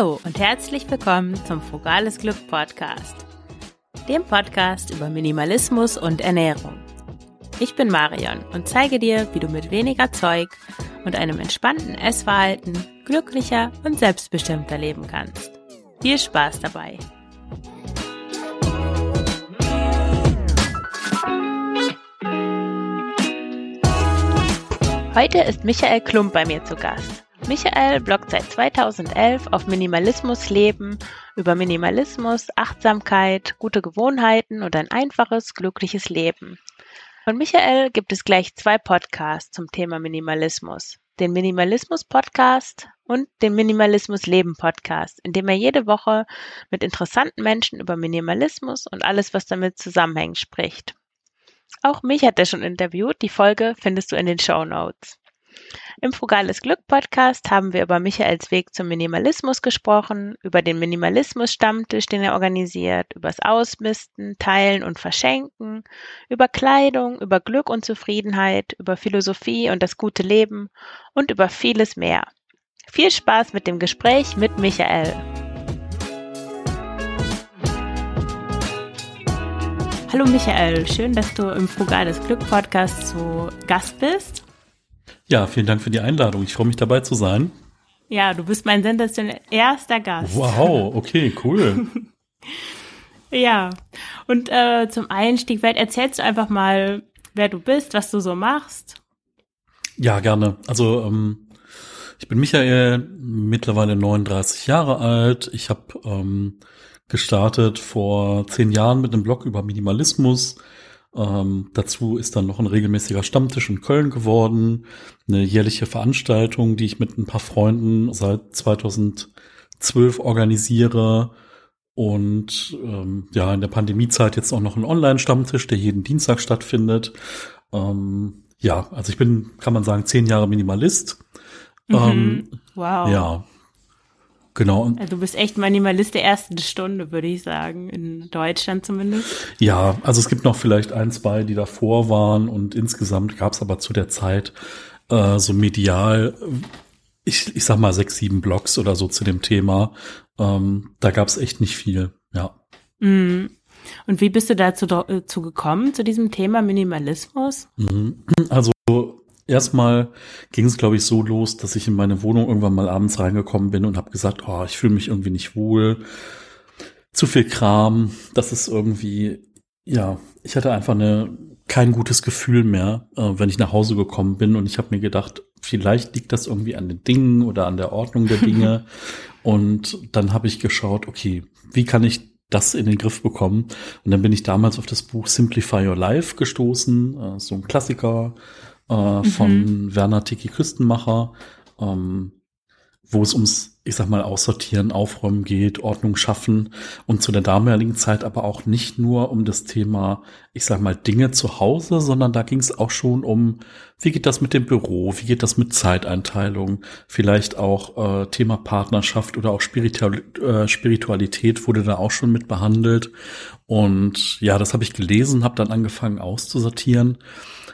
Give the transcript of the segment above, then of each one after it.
Hallo und herzlich willkommen zum Frugales Glück Podcast, dem Podcast über Minimalismus und Ernährung. Ich bin Marion und zeige dir, wie du mit weniger Zeug und einem entspannten Essverhalten glücklicher und selbstbestimmter leben kannst. Viel Spaß dabei! Heute ist Michael Klump bei mir zu Gast. Michael bloggt seit 2011 auf Minimalismus Leben über Minimalismus, Achtsamkeit, gute Gewohnheiten und ein einfaches, glückliches Leben. Von Michael gibt es gleich zwei Podcasts zum Thema Minimalismus. Den Minimalismus Podcast und den Minimalismus Leben Podcast, in dem er jede Woche mit interessanten Menschen über Minimalismus und alles, was damit zusammenhängt, spricht. Auch mich hat er schon interviewt. Die Folge findest du in den Show Notes. Im Frugales Glück Podcast haben wir über Michaels Weg zum Minimalismus gesprochen, über den Minimalismus Stammtisch, den er organisiert, übers Ausmisten, Teilen und Verschenken, über Kleidung, über Glück und Zufriedenheit, über Philosophie und das gute Leben und über vieles mehr. Viel Spaß mit dem Gespräch mit Michael. Hallo Michael, schön, dass du im Frugales Glück Podcast zu Gast bist. Ja, vielen Dank für die Einladung. Ich freue mich dabei zu sein. Ja, du bist mein sensationell erster Gast. Wow, okay, cool. ja, und äh, zum Einstieg, vielleicht erzählst du einfach mal, wer du bist, was du so machst. Ja, gerne. Also ähm, ich bin Michael, mittlerweile 39 Jahre alt. Ich habe ähm, gestartet vor zehn Jahren mit einem Blog über Minimalismus ähm, dazu ist dann noch ein regelmäßiger Stammtisch in Köln geworden, eine jährliche Veranstaltung, die ich mit ein paar Freunden seit 2012 organisiere. Und ähm, ja, in der Pandemiezeit jetzt auch noch ein Online-Stammtisch, der jeden Dienstag stattfindet. Ähm, ja, also ich bin, kann man sagen, zehn Jahre Minimalist. Mhm. Ähm, wow. Ja, Genau. Also du bist echt Minimalist der ersten Stunde, würde ich sagen, in Deutschland zumindest. Ja, also es gibt noch vielleicht ein, zwei, die davor waren und insgesamt gab es aber zu der Zeit äh, so medial, ich, ich sag mal sechs, sieben Blogs oder so zu dem Thema. Ähm, da gab es echt nicht viel, ja. Mm. Und wie bist du dazu äh, zu gekommen, zu diesem Thema Minimalismus? Mhm. Also erstmal ging es, glaube ich, so los, dass ich in meine Wohnung irgendwann mal abends reingekommen bin und habe gesagt, oh, ich fühle mich irgendwie nicht wohl. Zu viel Kram, das ist irgendwie, ja, ich hatte einfach eine, kein gutes Gefühl mehr, äh, wenn ich nach Hause gekommen bin und ich habe mir gedacht, vielleicht liegt das irgendwie an den Dingen oder an der Ordnung der Dinge. und dann habe ich geschaut, okay, wie kann ich das in den Griff bekommen? Und dann bin ich damals auf das Buch Simplify Your Life gestoßen, äh, so ein Klassiker äh, von mhm. Werner Tiki Küstenmacher, ähm, wo es ums, ich sag mal, Aussortieren, Aufräumen geht, Ordnung schaffen und zu der damaligen Zeit aber auch nicht nur um das Thema, ich sag mal, Dinge zu Hause, sondern da ging es auch schon um, wie geht das mit dem Büro, wie geht das mit Zeiteinteilung, vielleicht auch äh, Thema Partnerschaft oder auch Spiritual äh, Spiritualität wurde da auch schon mit behandelt. Und ja, das habe ich gelesen, habe dann angefangen auszusortieren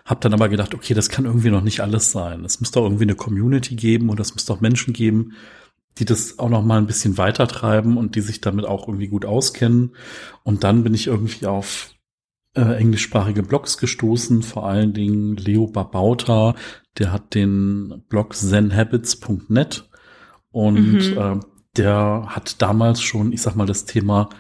hab dann aber gedacht, okay, das kann irgendwie noch nicht alles sein. Es muss doch irgendwie eine Community geben und es muss doch Menschen geben, die das auch noch mal ein bisschen weiter treiben und die sich damit auch irgendwie gut auskennen. Und dann bin ich irgendwie auf äh, englischsprachige Blogs gestoßen, vor allen Dingen Leo Babauta, der hat den Blog zenhabits.net und mhm. äh, der hat damals schon, ich sag mal, das Thema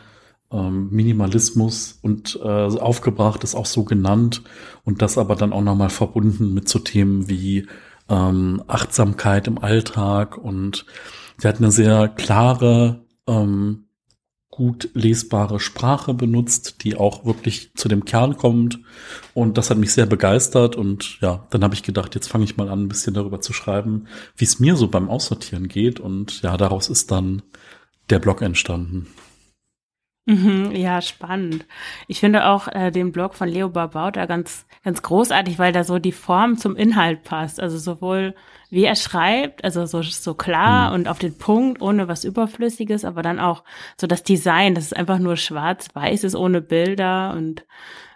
ähm, Minimalismus und äh, aufgebracht, ist auch so genannt und das aber dann auch nochmal verbunden mit so Themen wie ähm, Achtsamkeit im Alltag und sie hat eine sehr klare, ähm, gut lesbare Sprache benutzt, die auch wirklich zu dem Kern kommt und das hat mich sehr begeistert und ja, dann habe ich gedacht, jetzt fange ich mal an, ein bisschen darüber zu schreiben, wie es mir so beim Aussortieren geht und ja, daraus ist dann der Blog entstanden. Mhm, ja, spannend. Ich finde auch äh, den Blog von Leo Barbauta ganz, ganz großartig, weil da so die Form zum Inhalt passt. Also sowohl wie er schreibt, also so, so klar mhm. und auf den Punkt, ohne was Überflüssiges, aber dann auch so das Design, das ist einfach nur schwarz-weiß ist, ohne Bilder und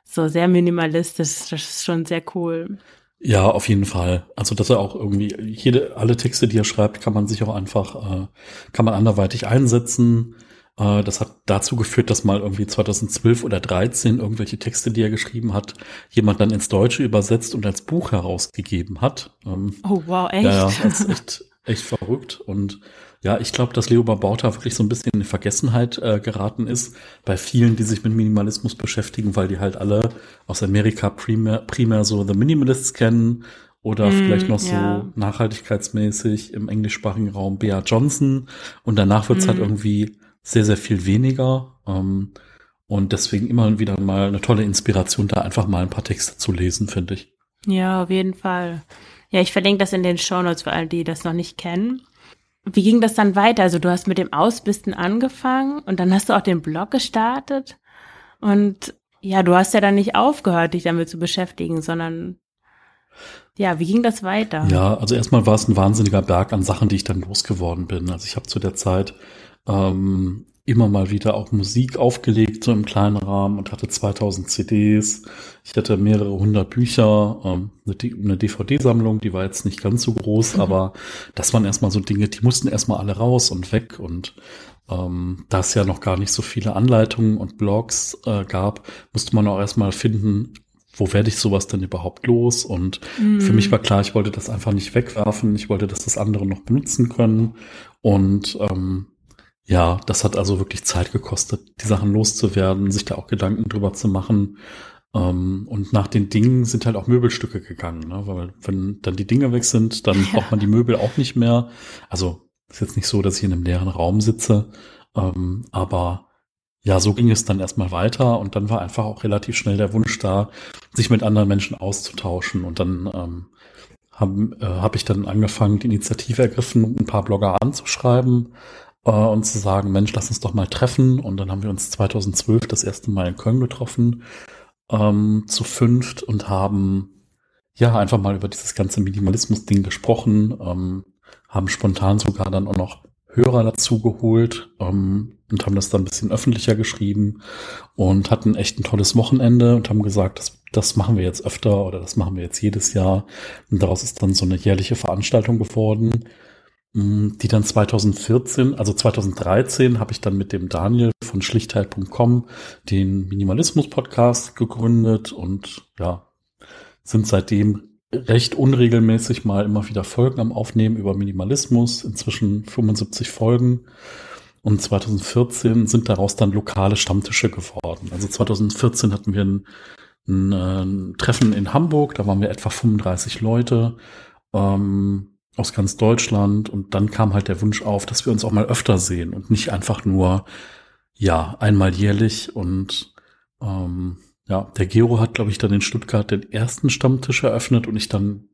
so sehr minimalistisch. Das ist schon sehr cool. Ja, auf jeden Fall. Also, dass er auch irgendwie jede, alle Texte, die er schreibt, kann man sich auch einfach, äh, kann man anderweitig einsetzen. Äh, das hat dazu geführt, dass mal irgendwie 2012 oder 13 irgendwelche Texte, die er geschrieben hat, jemand dann ins Deutsche übersetzt und als Buch herausgegeben hat. Ähm, oh wow, echt? Ja, das ist echt, echt verrückt. Und ja, ich glaube, dass Leo Babauta wirklich so ein bisschen in Vergessenheit äh, geraten ist bei vielen, die sich mit Minimalismus beschäftigen, weil die halt alle aus Amerika primär, primär so The Minimalists kennen oder mm, vielleicht noch ja. so nachhaltigkeitsmäßig im englischsprachigen Raum Bea Johnson und danach wird's mm. halt irgendwie sehr, sehr viel weniger. Ähm, und deswegen immer wieder mal eine tolle Inspiration, da einfach mal ein paar Texte zu lesen, finde ich. Ja, auf jeden Fall. Ja, ich verlinke das in den Shownotes für all die, die das noch nicht kennen. Wie ging das dann weiter? Also du hast mit dem Ausbisten angefangen und dann hast du auch den Blog gestartet. Und ja, du hast ja dann nicht aufgehört, dich damit zu beschäftigen, sondern ja, wie ging das weiter? Ja, also erstmal war es ein wahnsinniger Berg an Sachen, die ich dann losgeworden bin. Also ich habe zu der Zeit ähm, immer mal wieder auch Musik aufgelegt, so im kleinen Rahmen und hatte 2000 CDs. Ich hatte mehrere hundert Bücher, ähm, eine DVD-Sammlung, die war jetzt nicht ganz so groß, mhm. aber das waren erstmal so Dinge, die mussten erstmal alle raus und weg und ähm, da es ja noch gar nicht so viele Anleitungen und Blogs äh, gab, musste man auch erstmal finden, wo werde ich sowas denn überhaupt los? Und mm. für mich war klar, ich wollte das einfach nicht wegwerfen. Ich wollte, dass das andere noch benutzen können. Und ähm, ja, das hat also wirklich Zeit gekostet, die Sachen loszuwerden, sich da auch Gedanken drüber zu machen. Ähm, und nach den Dingen sind halt auch Möbelstücke gegangen, ne? weil wenn dann die Dinge weg sind, dann ja. braucht man die Möbel auch nicht mehr. Also ist jetzt nicht so, dass ich in einem leeren Raum sitze, ähm, aber ja, so ging es dann erstmal weiter und dann war einfach auch relativ schnell der Wunsch da, sich mit anderen Menschen auszutauschen und dann ähm, habe äh, hab ich dann angefangen, die Initiative ergriffen, ein paar Blogger anzuschreiben, äh, und zu sagen, Mensch, lass uns doch mal treffen. Und dann haben wir uns 2012 das erste Mal in Köln getroffen, ähm, zu fünft und haben ja einfach mal über dieses ganze Minimalismus-Ding gesprochen, ähm, haben spontan sogar dann auch noch Hörer dazu geholt ähm, und haben das dann ein bisschen öffentlicher geschrieben und hatten echt ein tolles Wochenende und haben gesagt, das, das machen wir jetzt öfter oder das machen wir jetzt jedes Jahr. Und daraus ist dann so eine jährliche Veranstaltung geworden, die dann 2014, also 2013 habe ich dann mit dem Daniel von schlichtheit.com den Minimalismus-Podcast gegründet und ja, sind seitdem recht unregelmäßig mal immer wieder Folgen am Aufnehmen über Minimalismus, inzwischen 75 Folgen. Und 2014 sind daraus dann lokale Stammtische geworden. Also 2014 hatten wir ein, ein, ein Treffen in Hamburg, da waren wir etwa 35 Leute. Ähm, aus ganz Deutschland. Und dann kam halt der Wunsch auf, dass wir uns auch mal öfter sehen und nicht einfach nur, ja, einmal jährlich. Und ähm, ja, der Gero hat, glaube ich, dann in Stuttgart den ersten Stammtisch eröffnet und ich dann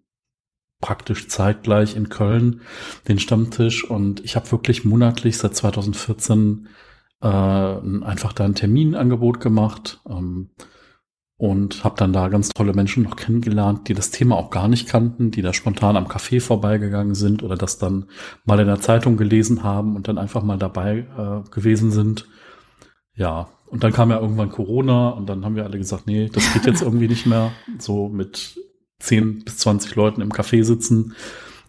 praktisch zeitgleich in Köln den Stammtisch. Und ich habe wirklich monatlich seit 2014 äh, einfach da ein Terminangebot gemacht. Ähm, und habe dann da ganz tolle Menschen noch kennengelernt, die das Thema auch gar nicht kannten, die da spontan am Café vorbeigegangen sind oder das dann mal in der Zeitung gelesen haben und dann einfach mal dabei äh, gewesen sind. Ja, und dann kam ja irgendwann Corona und dann haben wir alle gesagt, nee, das geht jetzt irgendwie nicht mehr, so mit 10 bis 20 Leuten im Café sitzen.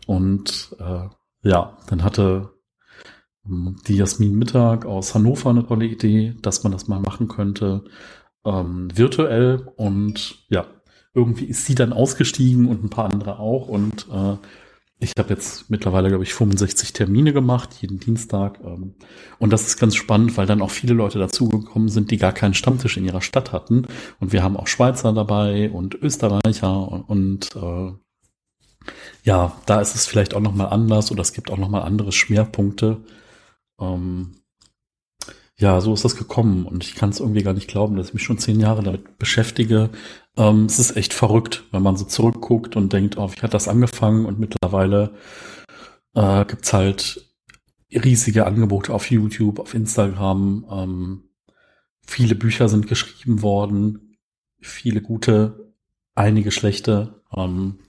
Und äh, ja, dann hatte ähm, die Jasmin Mittag aus Hannover eine tolle Idee, dass man das mal machen könnte ähm, virtuell und ja, irgendwie ist sie dann ausgestiegen und ein paar andere auch und äh, ich habe jetzt mittlerweile, glaube ich, 65 Termine gemacht, jeden Dienstag. Ähm, und das ist ganz spannend, weil dann auch viele Leute dazugekommen sind, die gar keinen Stammtisch in ihrer Stadt hatten. Und wir haben auch Schweizer dabei und Österreicher und, und äh, ja, da ist es vielleicht auch nochmal anders oder es gibt auch nochmal andere Schwerpunkte. Ähm, ja, so ist das gekommen und ich kann es irgendwie gar nicht glauben, dass ich mich schon zehn Jahre damit beschäftige. Ähm, es ist echt verrückt, wenn man so zurückguckt und denkt, oh, wie hat das angefangen und mittlerweile äh, gibt's halt riesige Angebote auf YouTube, auf Instagram. Ähm, viele Bücher sind geschrieben worden, viele gute, einige schlechte. Ähm,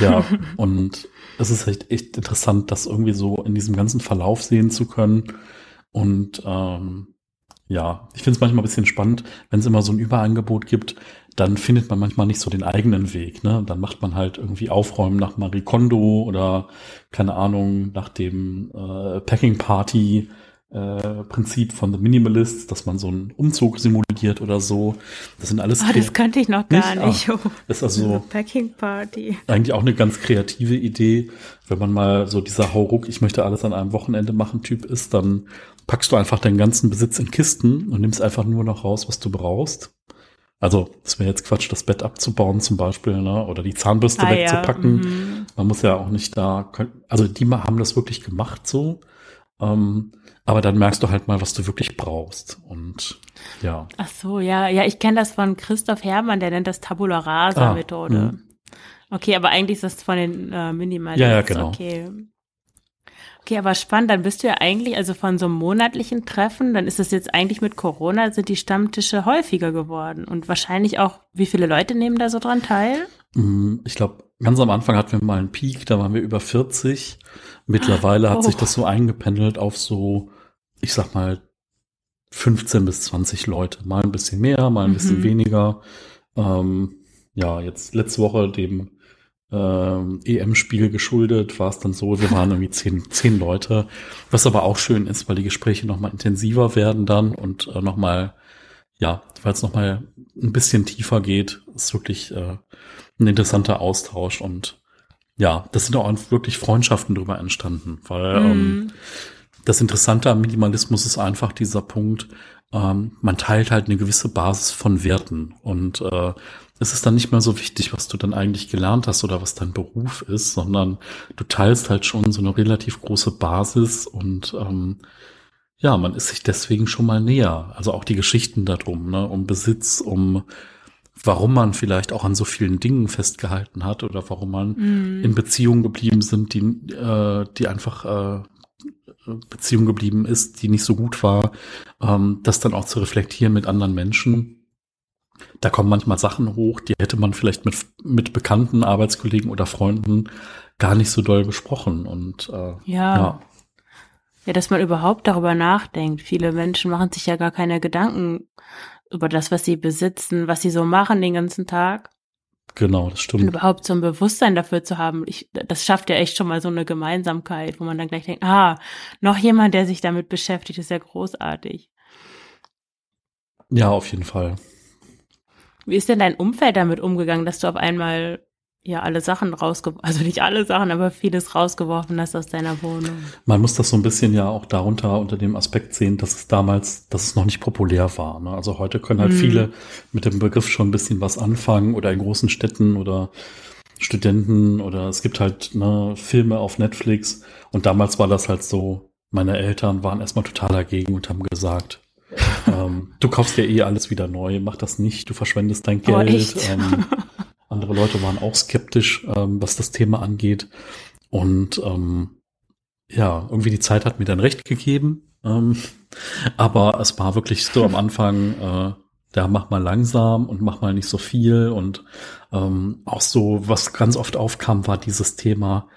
ja, und es ist echt, echt interessant, das irgendwie so in diesem ganzen Verlauf sehen zu können. Und ähm, ja, ich finde es manchmal ein bisschen spannend, wenn es immer so ein Überangebot gibt, dann findet man manchmal nicht so den eigenen Weg. Ne? Dann macht man halt irgendwie Aufräumen nach Marie Kondo oder keine Ahnung nach dem äh, Packing Party äh, Prinzip von The Minimalists, dass man so einen Umzug simuliert oder so. Das sind alles. Oh, das könnte ich noch gar nicht. nicht. Ah, ist also Packing Party. Eigentlich auch eine ganz kreative Idee, wenn man mal so dieser Hauruck, ich möchte alles an einem Wochenende machen Typ ist, dann packst du einfach deinen ganzen Besitz in Kisten und nimmst einfach nur noch raus, was du brauchst. Also, es wäre jetzt Quatsch, das Bett abzubauen zum Beispiel, ne? oder die Zahnbürste ah, wegzupacken. Ja. Mhm. Man muss ja auch nicht da, also die haben das wirklich gemacht so. Ähm, aber dann merkst du halt mal, was du wirklich brauchst. Und ja. Ach so, ja, ja, ich kenne das von Christoph Herrmann, der nennt das Tabula Rasa Methode. Ah, okay, aber eigentlich ist das von den äh, Minimalisten. Ja, ja, genau. Okay. Okay, aber spannend, dann bist du ja eigentlich, also von so einem monatlichen Treffen, dann ist es jetzt eigentlich mit Corona, sind die Stammtische häufiger geworden. Und wahrscheinlich auch, wie viele Leute nehmen da so dran teil? Mm, ich glaube, ganz am Anfang hatten wir mal einen Peak, da waren wir über 40. Mittlerweile hat oh. sich das so eingependelt auf so, ich sag mal, 15 bis 20 Leute. Mal ein bisschen mehr, mal ein mhm. bisschen weniger. Ähm, ja, jetzt letzte Woche dem ähm, EM-Spiel geschuldet, war es dann so, wir waren irgendwie zehn, zehn Leute, was aber auch schön ist, weil die Gespräche nochmal intensiver werden dann und äh, nochmal, ja, weil es nochmal ein bisschen tiefer geht, ist wirklich äh, ein interessanter Austausch und ja, das sind auch wirklich Freundschaften drüber entstanden, weil mhm. ähm, das Interessante am Minimalismus ist einfach dieser Punkt, ähm, man teilt halt eine gewisse Basis von Werten und äh, es ist dann nicht mehr so wichtig, was du dann eigentlich gelernt hast oder was dein Beruf ist, sondern du teilst halt schon so eine relativ große Basis und ähm, ja, man ist sich deswegen schon mal näher. Also auch die Geschichten darum, ne, um Besitz, um warum man vielleicht auch an so vielen Dingen festgehalten hat oder warum man mm. in Beziehungen geblieben sind, die, äh, die einfach äh, Beziehung geblieben ist, die nicht so gut war, ähm, das dann auch zu reflektieren mit anderen Menschen da kommen manchmal Sachen hoch, die hätte man vielleicht mit, mit bekannten Arbeitskollegen oder Freunden gar nicht so doll besprochen. Und äh, ja. ja. Ja, dass man überhaupt darüber nachdenkt. Viele Menschen machen sich ja gar keine Gedanken über das, was sie besitzen, was sie so machen den ganzen Tag. Genau, das stimmt. Und überhaupt so ein Bewusstsein dafür zu haben, ich, das schafft ja echt schon mal so eine Gemeinsamkeit, wo man dann gleich denkt, ah, noch jemand, der sich damit beschäftigt, ist ja großartig. Ja, auf jeden Fall. Wie ist denn dein Umfeld damit umgegangen, dass du auf einmal ja alle Sachen rausgeworfen, also nicht alle Sachen, aber vieles rausgeworfen hast aus deiner Wohnung? Man muss das so ein bisschen ja auch darunter unter dem Aspekt sehen, dass es damals, dass es noch nicht populär war. Ne? Also heute können halt mhm. viele mit dem Begriff schon ein bisschen was anfangen oder in großen Städten oder Studenten oder es gibt halt ne, Filme auf Netflix und damals war das halt so, meine Eltern waren erstmal total dagegen und haben gesagt, ähm, du kaufst ja eh alles wieder neu, mach das nicht, du verschwendest dein oh, Geld. Oh, ähm, andere Leute waren auch skeptisch, ähm, was das Thema angeht. Und ähm, ja, irgendwie die Zeit hat mir dann recht gegeben. Ähm, aber es war wirklich so am Anfang, äh, da mach mal langsam und mach mal nicht so viel. Und ähm, auch so, was ganz oft aufkam, war dieses Thema,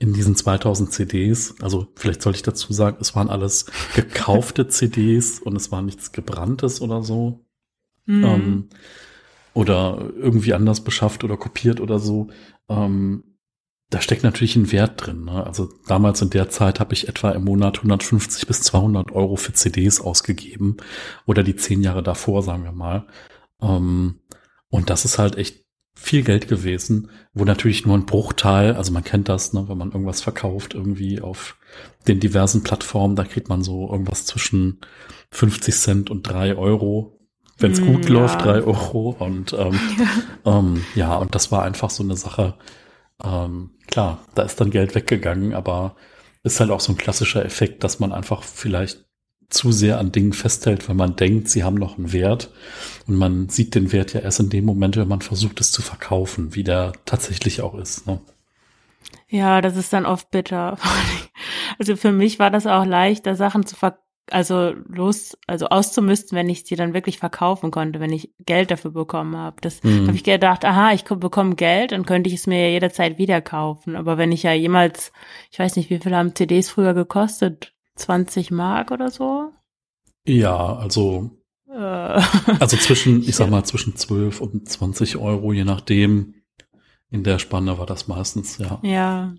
in diesen 2000 CDs, also vielleicht sollte ich dazu sagen, es waren alles gekaufte CDs und es war nichts gebranntes oder so. Mhm. Ähm, oder irgendwie anders beschafft oder kopiert oder so. Ähm, da steckt natürlich ein Wert drin. Ne? Also damals in der Zeit habe ich etwa im Monat 150 bis 200 Euro für CDs ausgegeben oder die zehn Jahre davor, sagen wir mal. Ähm, und das ist halt echt viel Geld gewesen, wo natürlich nur ein Bruchteil, also man kennt das, ne, wenn man irgendwas verkauft, irgendwie auf den diversen Plattformen, da kriegt man so irgendwas zwischen 50 Cent und drei Euro. Wenn es mm, gut ja. läuft, drei Euro. Und ähm, ja. Ähm, ja, und das war einfach so eine Sache. Ähm, klar, da ist dann Geld weggegangen, aber ist halt auch so ein klassischer Effekt, dass man einfach vielleicht zu sehr an Dingen festhält, weil man denkt, sie haben noch einen Wert. Und man sieht den Wert ja erst in dem Moment, wenn man versucht, es zu verkaufen, wie der tatsächlich auch ist. Ne? Ja, das ist dann oft bitter. Also für mich war das auch leichter, Sachen zu ver also los, also auszumisten, wenn ich sie dann wirklich verkaufen konnte, wenn ich Geld dafür bekommen habe. Das mhm. habe ich gedacht, aha, ich bekomme Geld, dann könnte ich es mir ja jederzeit wieder kaufen. Aber wenn ich ja jemals, ich weiß nicht, wie viel haben CDs früher gekostet? 20 Mark oder so? Ja, also äh. also zwischen, ich sag mal, zwischen 12 und 20 Euro, je nachdem. In der Spanne war das meistens, ja. Ja.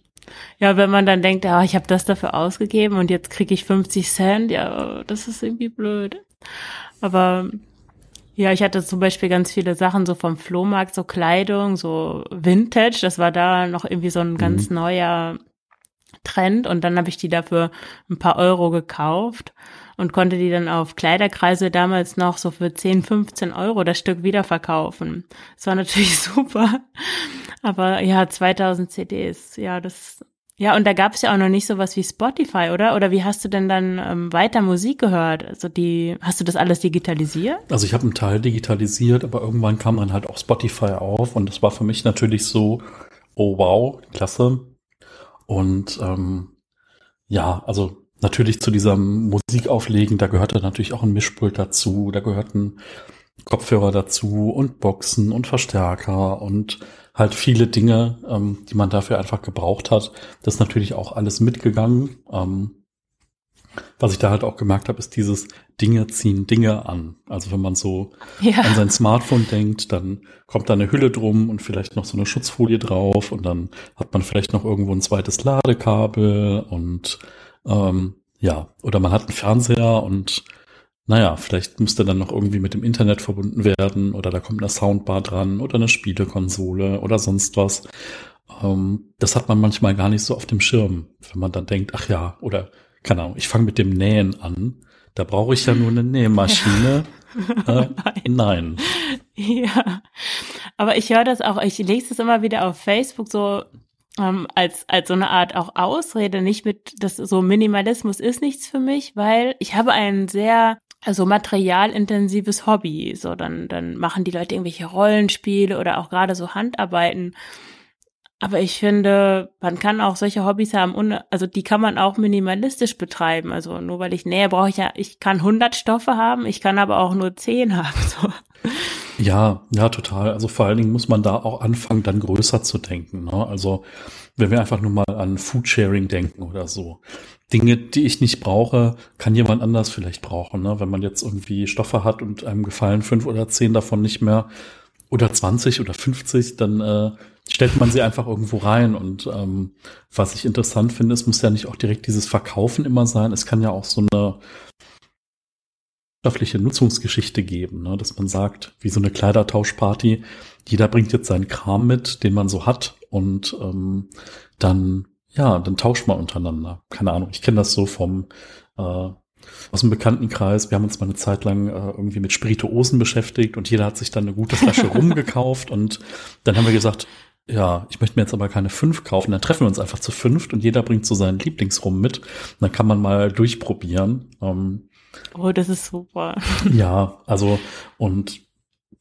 Ja, wenn man dann denkt, ja, ich habe das dafür ausgegeben und jetzt kriege ich 50 Cent, ja, das ist irgendwie blöd. Aber ja, ich hatte zum Beispiel ganz viele Sachen so vom Flohmarkt, so Kleidung, so Vintage, das war da noch irgendwie so ein ganz mhm. neuer Trend und dann habe ich die dafür ein paar Euro gekauft und konnte die dann auf Kleiderkreise damals noch so für 10, 15 Euro das Stück wiederverkaufen. Das war natürlich super. Aber ja, 2000 CDs, ja, das, ja, und da gab es ja auch noch nicht so was wie Spotify, oder? Oder wie hast du denn dann ähm, weiter Musik gehört? Also die, hast du das alles digitalisiert? Also ich habe einen Teil digitalisiert, aber irgendwann kam dann halt auch Spotify auf und das war für mich natürlich so, oh wow, klasse. Und ähm, ja, also natürlich zu diesem Musikauflegen, da gehörte natürlich auch ein Mischpult dazu, da gehörten Kopfhörer dazu und Boxen und Verstärker und halt viele Dinge, ähm, die man dafür einfach gebraucht hat. Das ist natürlich auch alles mitgegangen. Ähm, was ich da halt auch gemerkt habe, ist dieses Dinge ziehen Dinge an. Also wenn man so ja. an sein Smartphone denkt, dann kommt da eine Hülle drum und vielleicht noch so eine Schutzfolie drauf und dann hat man vielleicht noch irgendwo ein zweites Ladekabel und ähm, ja, oder man hat einen Fernseher und naja, vielleicht müsste dann noch irgendwie mit dem Internet verbunden werden oder da kommt eine Soundbar dran oder eine Spielekonsole oder sonst was. Ähm, das hat man manchmal gar nicht so auf dem Schirm, wenn man dann denkt, ach ja, oder keine Ahnung, ich fange mit dem Nähen an. Da brauche ich ja nur eine Nähmaschine. Ja. Äh, nein. Ja, aber ich höre das auch, ich lese das immer wieder auf Facebook so ähm, als, als so eine Art auch Ausrede, nicht mit, das so Minimalismus ist nichts für mich, weil ich habe einen sehr also materialintensives Hobby. So, dann, dann machen die Leute irgendwelche Rollenspiele oder auch gerade so Handarbeiten. Aber ich finde, man kann auch solche Hobbys haben, also die kann man auch minimalistisch betreiben. Also nur weil ich nähe, brauche ich ja, ich kann 100 Stoffe haben, ich kann aber auch nur 10 haben. So. Ja, ja, total. Also vor allen Dingen muss man da auch anfangen, dann größer zu denken. Ne? Also wenn wir einfach nur mal an Foodsharing denken oder so. Dinge, die ich nicht brauche, kann jemand anders vielleicht brauchen. Ne? Wenn man jetzt irgendwie Stoffe hat und einem gefallen fünf oder zehn davon nicht mehr oder 20 oder 50, dann äh, stellt man sie einfach irgendwo rein. Und ähm, was ich interessant finde, es muss ja nicht auch direkt dieses Verkaufen immer sein. Es kann ja auch so eine wirtschaftliche Nutzungsgeschichte geben, ne? dass man sagt, wie so eine Kleidertauschparty, jeder bringt jetzt seinen Kram mit, den man so hat und ähm, dann ja, dann tauscht man untereinander. Keine Ahnung, ich kenne das so vom äh, aus dem Bekanntenkreis. Wir haben uns mal eine Zeit lang äh, irgendwie mit Spirituosen beschäftigt und jeder hat sich dann eine gute Flasche rumgekauft und dann haben wir gesagt, ja, ich möchte mir jetzt aber keine fünf kaufen. Dann treffen wir uns einfach zu fünft und jeder bringt so seinen Lieblingsrum mit. Und dann kann man mal durchprobieren. Ähm, oh, das ist super. Ja, also und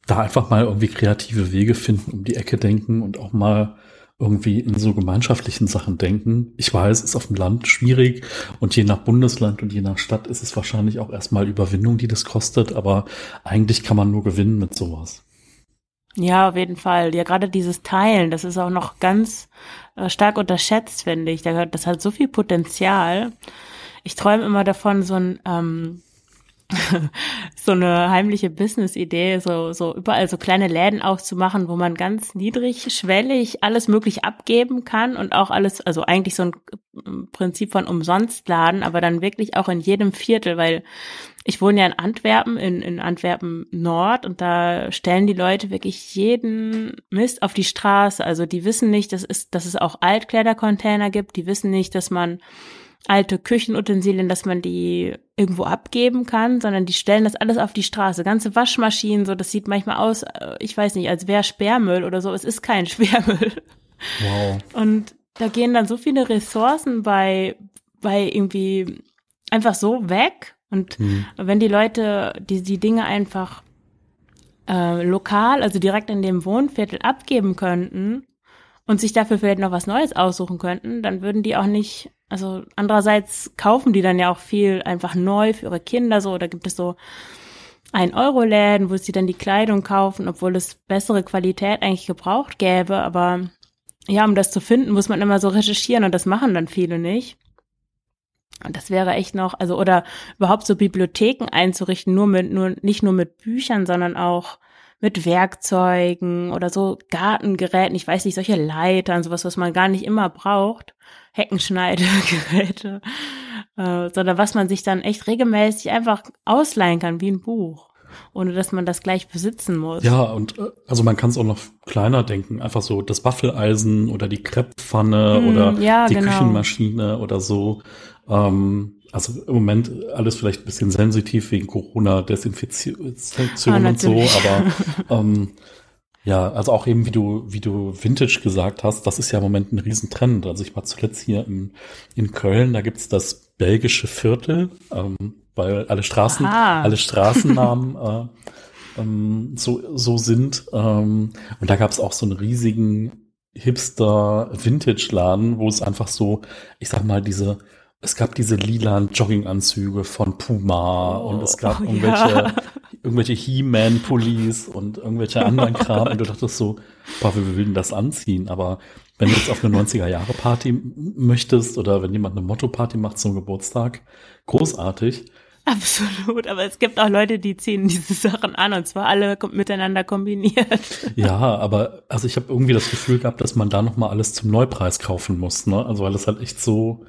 da einfach mal irgendwie kreative Wege finden, um die Ecke denken und auch mal irgendwie in so gemeinschaftlichen Sachen denken. Ich weiß, es ist auf dem Land schwierig und je nach Bundesland und je nach Stadt ist es wahrscheinlich auch erstmal Überwindung, die das kostet, aber eigentlich kann man nur gewinnen mit sowas. Ja, auf jeden Fall. Ja, gerade dieses Teilen, das ist auch noch ganz äh, stark unterschätzt, finde ich. Das hat so viel Potenzial. Ich träume immer davon, so ein ähm, so eine heimliche Business-Idee, so, so überall so kleine Läden aufzumachen, wo man ganz niedrigschwellig alles möglich abgeben kann und auch alles, also eigentlich so ein Prinzip von Umsonstladen, aber dann wirklich auch in jedem Viertel, weil ich wohne ja in Antwerpen, in, in Antwerpen Nord und da stellen die Leute wirklich jeden Mist auf die Straße. Also die wissen nicht, dass es, dass es auch Altkleidercontainer gibt, die wissen nicht, dass man alte Küchenutensilien, dass man die irgendwo abgeben kann, sondern die stellen das alles auf die Straße. Ganze Waschmaschinen, so, das sieht manchmal aus, äh, ich weiß nicht, als wäre Sperrmüll oder so. Es ist kein Sperrmüll. Wow. Und da gehen dann so viele Ressourcen bei, bei irgendwie einfach so weg. Und hm. wenn die Leute die, die Dinge einfach äh, lokal, also direkt in dem Wohnviertel abgeben könnten, und sich dafür vielleicht noch was Neues aussuchen könnten, dann würden die auch nicht, also andererseits kaufen die dann ja auch viel einfach neu für ihre Kinder so, oder gibt es so ein Euro Läden, wo sie dann die Kleidung kaufen, obwohl es bessere Qualität eigentlich gebraucht gäbe, aber ja, um das zu finden, muss man immer so recherchieren und das machen dann viele nicht. Und das wäre echt noch, also oder überhaupt so Bibliotheken einzurichten, nur mit, nur nicht nur mit Büchern, sondern auch mit Werkzeugen oder so Gartengeräten, ich weiß nicht, solche Leitern, sowas, was man gar nicht immer braucht, Heckenschneidegeräte, äh, sondern was man sich dann echt regelmäßig einfach ausleihen kann, wie ein Buch ohne dass man das gleich besitzen muss. Ja, und äh, also man kann es auch noch kleiner denken. Einfach so das Waffeleisen oder die Krepppfanne mm, oder ja, die genau. Küchenmaschine oder so. Ähm, also im Moment alles vielleicht ein bisschen sensitiv wegen Corona, Desinfektion ah, und so, aber ähm, ja, also auch eben wie du, wie du Vintage gesagt hast, das ist ja im Moment ein Riesentrend. Also ich war zuletzt hier in, in Köln, da gibt's das belgische Viertel, ähm, weil alle Straßen, Aha. alle Straßennamen äh, ähm, so, so sind. Ähm, und da gab's auch so einen riesigen Hipster-Vintage-Laden, wo es einfach so, ich sag mal, diese es gab diese lilanen Jogginganzüge von Puma oh, und es gab oh, irgendwelche, ja. irgendwelche He-Man-Pullis und irgendwelche anderen Kram und du dachtest so, boah, wie will denn das anziehen? Aber wenn du jetzt auf eine 90er-Jahre-Party möchtest oder wenn jemand eine Motto-Party macht zum Geburtstag, großartig. Absolut, aber es gibt auch Leute, die ziehen diese Sachen an und zwar alle miteinander kombiniert. Ja, aber also ich habe irgendwie das Gefühl gehabt, dass man da noch mal alles zum Neupreis kaufen muss, ne? Also weil das halt echt so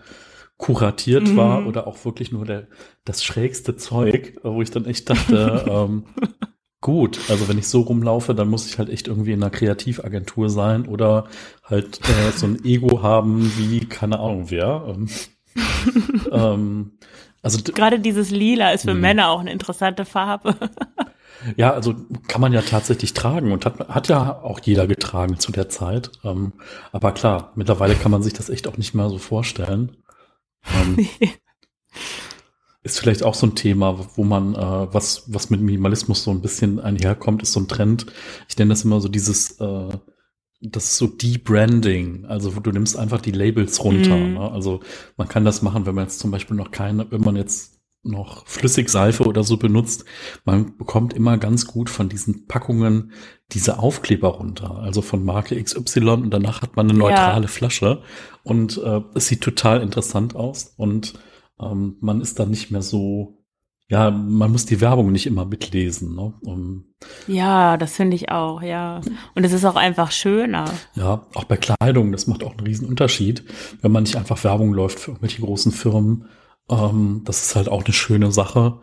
kuratiert mhm. war oder auch wirklich nur der, das schrägste Zeug, wo ich dann echt dachte, ähm, gut, also wenn ich so rumlaufe, dann muss ich halt echt irgendwie in einer Kreativagentur sein oder halt äh, so ein Ego haben wie, keine Ahnung wer. Ähm, ähm, also gerade dieses Lila ist für mh. Männer auch eine interessante Farbe. Ja, also kann man ja tatsächlich tragen und hat, hat ja auch jeder getragen zu der Zeit. Ähm, aber klar, mittlerweile kann man sich das echt auch nicht mehr so vorstellen. Ähm, ist vielleicht auch so ein Thema, wo man, äh, was, was mit Minimalismus so ein bisschen einherkommt, ist so ein Trend. Ich nenne das immer so dieses, äh, das ist so Debranding, also du nimmst einfach die Labels runter. Mm. Ne? Also man kann das machen, wenn man jetzt zum Beispiel noch keine, wenn man jetzt noch Flüssigseife oder so benutzt, man bekommt immer ganz gut von diesen Packungen diese Aufkleber runter, also von Marke XY und danach hat man eine neutrale ja. Flasche und äh, es sieht total interessant aus und ähm, man ist dann nicht mehr so, ja, man muss die Werbung nicht immer mitlesen. Ne? Um, ja, das finde ich auch, ja. Und es ist auch einfach schöner. Ja, auch bei Kleidung, das macht auch einen riesen Unterschied, wenn man nicht einfach Werbung läuft für irgendwelche großen Firmen ähm, das ist halt auch eine schöne Sache.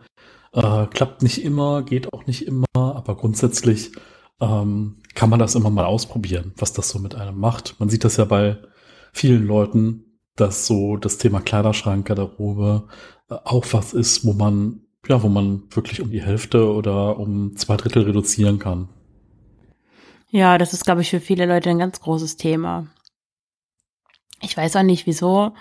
Äh, klappt nicht immer, geht auch nicht immer, aber grundsätzlich ähm, kann man das immer mal ausprobieren, was das so mit einem macht. Man sieht das ja bei vielen Leuten, dass so das Thema Kleiderschrank, Garderobe äh, auch was ist, wo man ja, wo man wirklich um die Hälfte oder um zwei Drittel reduzieren kann. Ja, das ist, glaube ich, für viele Leute ein ganz großes Thema. Ich weiß auch nicht, wieso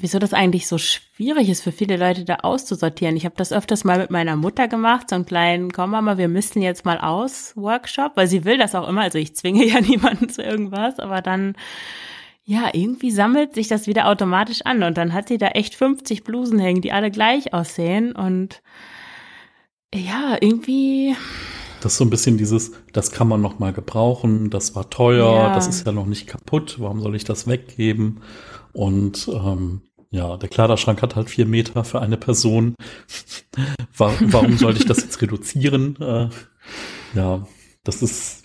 wieso das eigentlich so schwierig ist für viele Leute da auszusortieren. Ich habe das öfters mal mit meiner Mutter gemacht, so einen kleinen, komm Mama, wir müssen jetzt mal aus Workshop, weil sie will das auch immer. Also ich zwinge ja niemanden zu irgendwas, aber dann, ja, irgendwie sammelt sich das wieder automatisch an und dann hat sie da echt 50 Blusen hängen, die alle gleich aussehen und ja, irgendwie. Das ist so ein bisschen dieses, das kann man noch mal gebrauchen, das war teuer, ja. das ist ja noch nicht kaputt, warum soll ich das weggeben? Und ähm, ja, der Kleiderschrank hat halt vier Meter für eine Person. warum, warum sollte ich das jetzt reduzieren? Äh, ja, das ist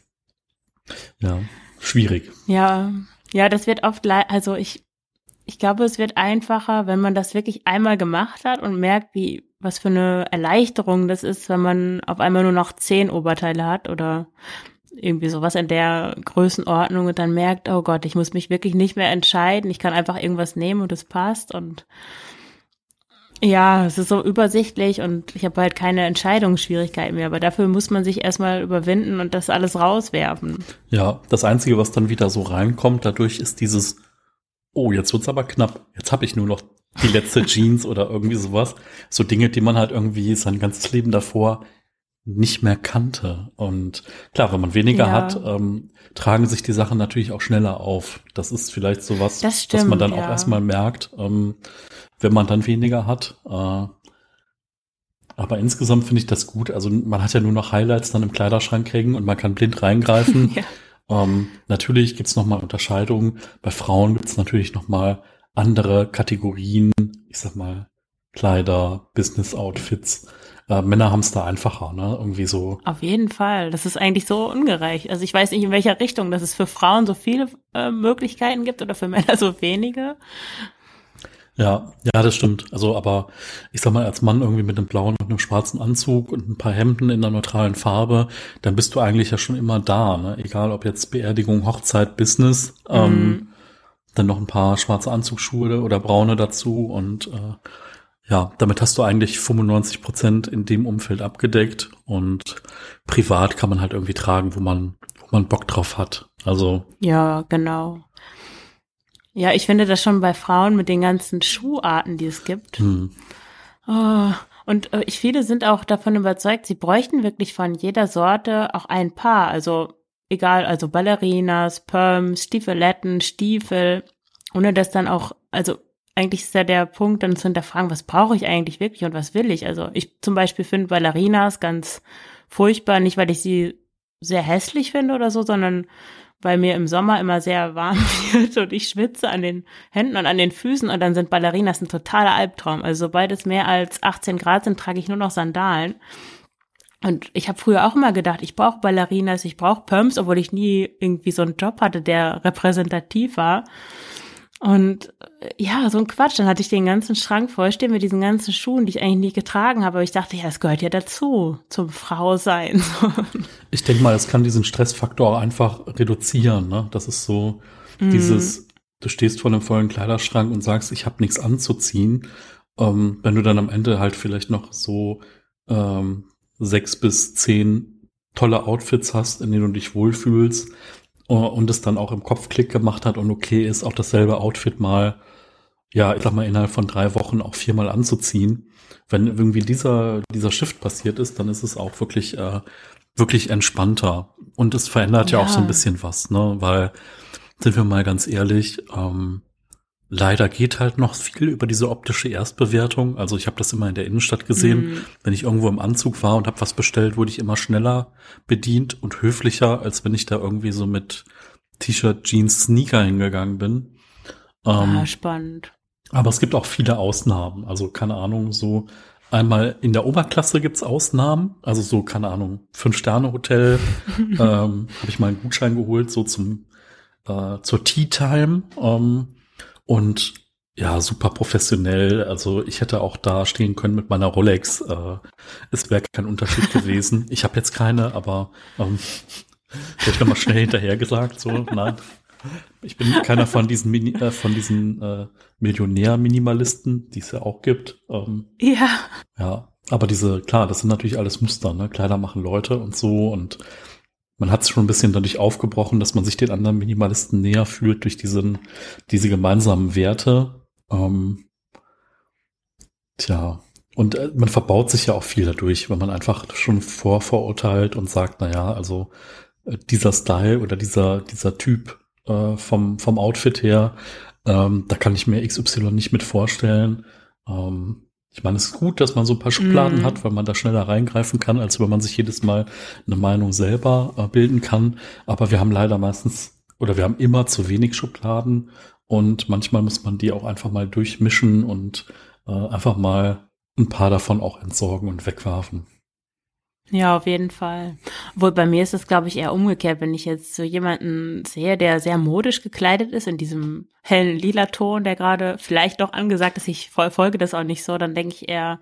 ja schwierig. Ja, ja, das wird oft, also ich, ich glaube, es wird einfacher, wenn man das wirklich einmal gemacht hat und merkt, wie, was für eine Erleichterung das ist, wenn man auf einmal nur noch zehn Oberteile hat oder irgendwie sowas in der Größenordnung und dann merkt, oh Gott, ich muss mich wirklich nicht mehr entscheiden. Ich kann einfach irgendwas nehmen und es passt und ja, es ist so übersichtlich und ich habe halt keine Entscheidungsschwierigkeiten mehr, aber dafür muss man sich erstmal überwinden und das alles rauswerfen. Ja, das Einzige, was dann wieder so reinkommt, dadurch ist dieses, oh, jetzt wird's aber knapp. Jetzt habe ich nur noch die letzte Jeans oder irgendwie sowas. So Dinge, die man halt irgendwie sein ganzes Leben davor nicht mehr kannte. Und klar, wenn man weniger Ja. hat, ähm, tragen sich die Sachen natürlich auch schneller auf. Das ist vielleicht sowas, Das was man stimmt, dann auch ja. erstmal merkt, ähm, wenn man dann weniger hat. Äh, aber insgesamt finde ich das gut. Also man hat ja nur noch Highlights dann im Kleiderschrank hängen und man kann blind reingreifen. Ja. Ähm, natürlich gibt's noch nochmal Unterscheidungen. Bei Frauen gibt's natürlich nochmal andere Kategorien, ich sag mal, Kleider, Business-Outfits. Äh, Männer haben's da einfacher, ne? Irgendwie so. Auf jeden Fall. Das ist eigentlich so ungerecht. Also ich weiß nicht, in welcher Richtung, dass es für Frauen so viele äh, Möglichkeiten gibt oder für Männer so wenige. Ja, ja, das stimmt. Also, aber ich sag mal, als Mann irgendwie mit einem blauen und einem schwarzen Anzug und ein paar Hemden in einer neutralen Farbe, dann bist du eigentlich ja schon immer da, ne? Egal ob jetzt Beerdigung, Hochzeit, Business, ähm, Mhm. dann noch ein paar schwarze Anzugsschuhe oder braune dazu und äh, ja, damit hast du eigentlich 95 Prozent in dem Umfeld abgedeckt und privat kann man halt irgendwie tragen, wo man, wo man Bock drauf hat. Also, Ja, genau. Ja, ich finde das schon bei Frauen mit den ganzen Schuharten, die es gibt. hm, Oh, und äh, ich, viele sind auch davon überzeugt, sie bräuchten wirklich von jeder Sorte auch ein Paar. Also egal, also Ballerinas, Perms, Stiefeletten, Stiefel, ohne dass dann auch, also eigentlich ist ja der Punkt, dann zu hinterfragen, was brauche ich eigentlich wirklich und was will ich? Also ich zum Beispiel finde Ballerinas ganz furchtbar, nicht weil ich sie sehr hässlich finde oder so, sondern weil mir im Sommer immer sehr warm wird und ich schwitze an den Händen und an den Füßen und dann sind Ballerinas ein totaler Albtraum. Also sobald es mehr als 18 Grad sind, trage ich nur noch Sandalen. Und ich habe früher auch immer gedacht, ich brauche Ballerinas, ich brauche Perms, obwohl ich nie irgendwie so einen Job hatte, der repräsentativ war. Und äh, ja, so ein Quatsch. Dann hatte ich den ganzen Schrank vollstehen mit diesen ganzen Schuhen, die ich eigentlich nie getragen habe. Aber ich dachte, ja, das gehört ja dazu, zum Frau sein. So. Ich denke mal, es kann diesen Stressfaktor einfach reduzieren. Ne? Das ist so dieses, du stehst vor einem vollen Kleiderschrank und sagst, ich habe nichts anzuziehen. Ähm, wenn du dann am Ende halt vielleicht noch so ähm, sechs bis zehn tolle Outfits hast, in denen du dich wohlfühlst und es dann auch im Kopf Klick gemacht hat und okay ist, auch dasselbe Outfit mal, ja, ich sag mal, innerhalb von drei Wochen auch viermal anzuziehen. Wenn irgendwie dieser, dieser Shift passiert ist, dann ist es auch wirklich, äh, wirklich entspannter. Und es verändert ja. Ja. auch so ein bisschen was, ne? Weil, sind wir mal ganz ehrlich, ähm, leider geht halt noch viel über diese optische Erstbewertung. Also ich habe das immer in der Innenstadt gesehen. Mhm. Wenn ich irgendwo im Anzug war und habe was bestellt, wurde ich immer schneller bedient und höflicher, als wenn ich da irgendwie so mit T-Shirt, Jeans, Sneaker hingegangen bin. Ähm, ah, spannend. aber es gibt auch viele Ausnahmen. Also keine Ahnung, so einmal in der Oberklasse gibt's Ausnahmen. Also so, keine Ahnung, Fünf-Sterne-Hotel. ähm, Habe ich mal einen Gutschein geholt, so zum äh, zur Tea Time. Ähm, und ja, super professionell. Also ich hätte auch da stehen können mit meiner Rolex. Äh, es wäre kein Unterschied gewesen. Ich habe jetzt keine, aber ähm, vielleicht nochmal schnell hinterher gesagt. So, nein. Ich bin keiner von diesen Mini, äh, von diesen äh, Millionär-Minimalisten, die es ja auch gibt. Ähm, Ja, ja, aber diese, klar, das sind natürlich alles Muster, ne? Kleider machen Leute und so und man hat es schon ein bisschen dadurch aufgebrochen, dass man sich den anderen Minimalisten näher fühlt durch diesen, diese gemeinsamen Werte. Ähm, tja, und äh, man verbaut sich ja auch viel dadurch, wenn man einfach schon vorverurteilt und sagt, na ja, also äh, dieser Style oder dieser, dieser Typ äh, vom, vom Outfit her, ähm, da kann ich mir XY nicht mit vorstellen. Ähm, ich meine, es ist gut, dass man so ein paar Schubladen Mhm. hat, weil man da schneller reingreifen kann, als wenn man sich jedes Mal eine Meinung selber äh, bilden kann. Aber wir haben leider meistens oder wir haben immer zu wenig Schubladen und manchmal muss man die auch einfach mal durchmischen und äh, einfach mal ein paar davon auch entsorgen und wegwerfen. Ja, auf jeden Fall. Obwohl bei mir ist es, glaube ich, eher umgekehrt, wenn ich jetzt so jemanden sehe, der sehr modisch gekleidet ist, in diesem hellen lila Ton, der gerade vielleicht doch angesagt ist, ich fol- folge das auch nicht so, dann denke ich eher,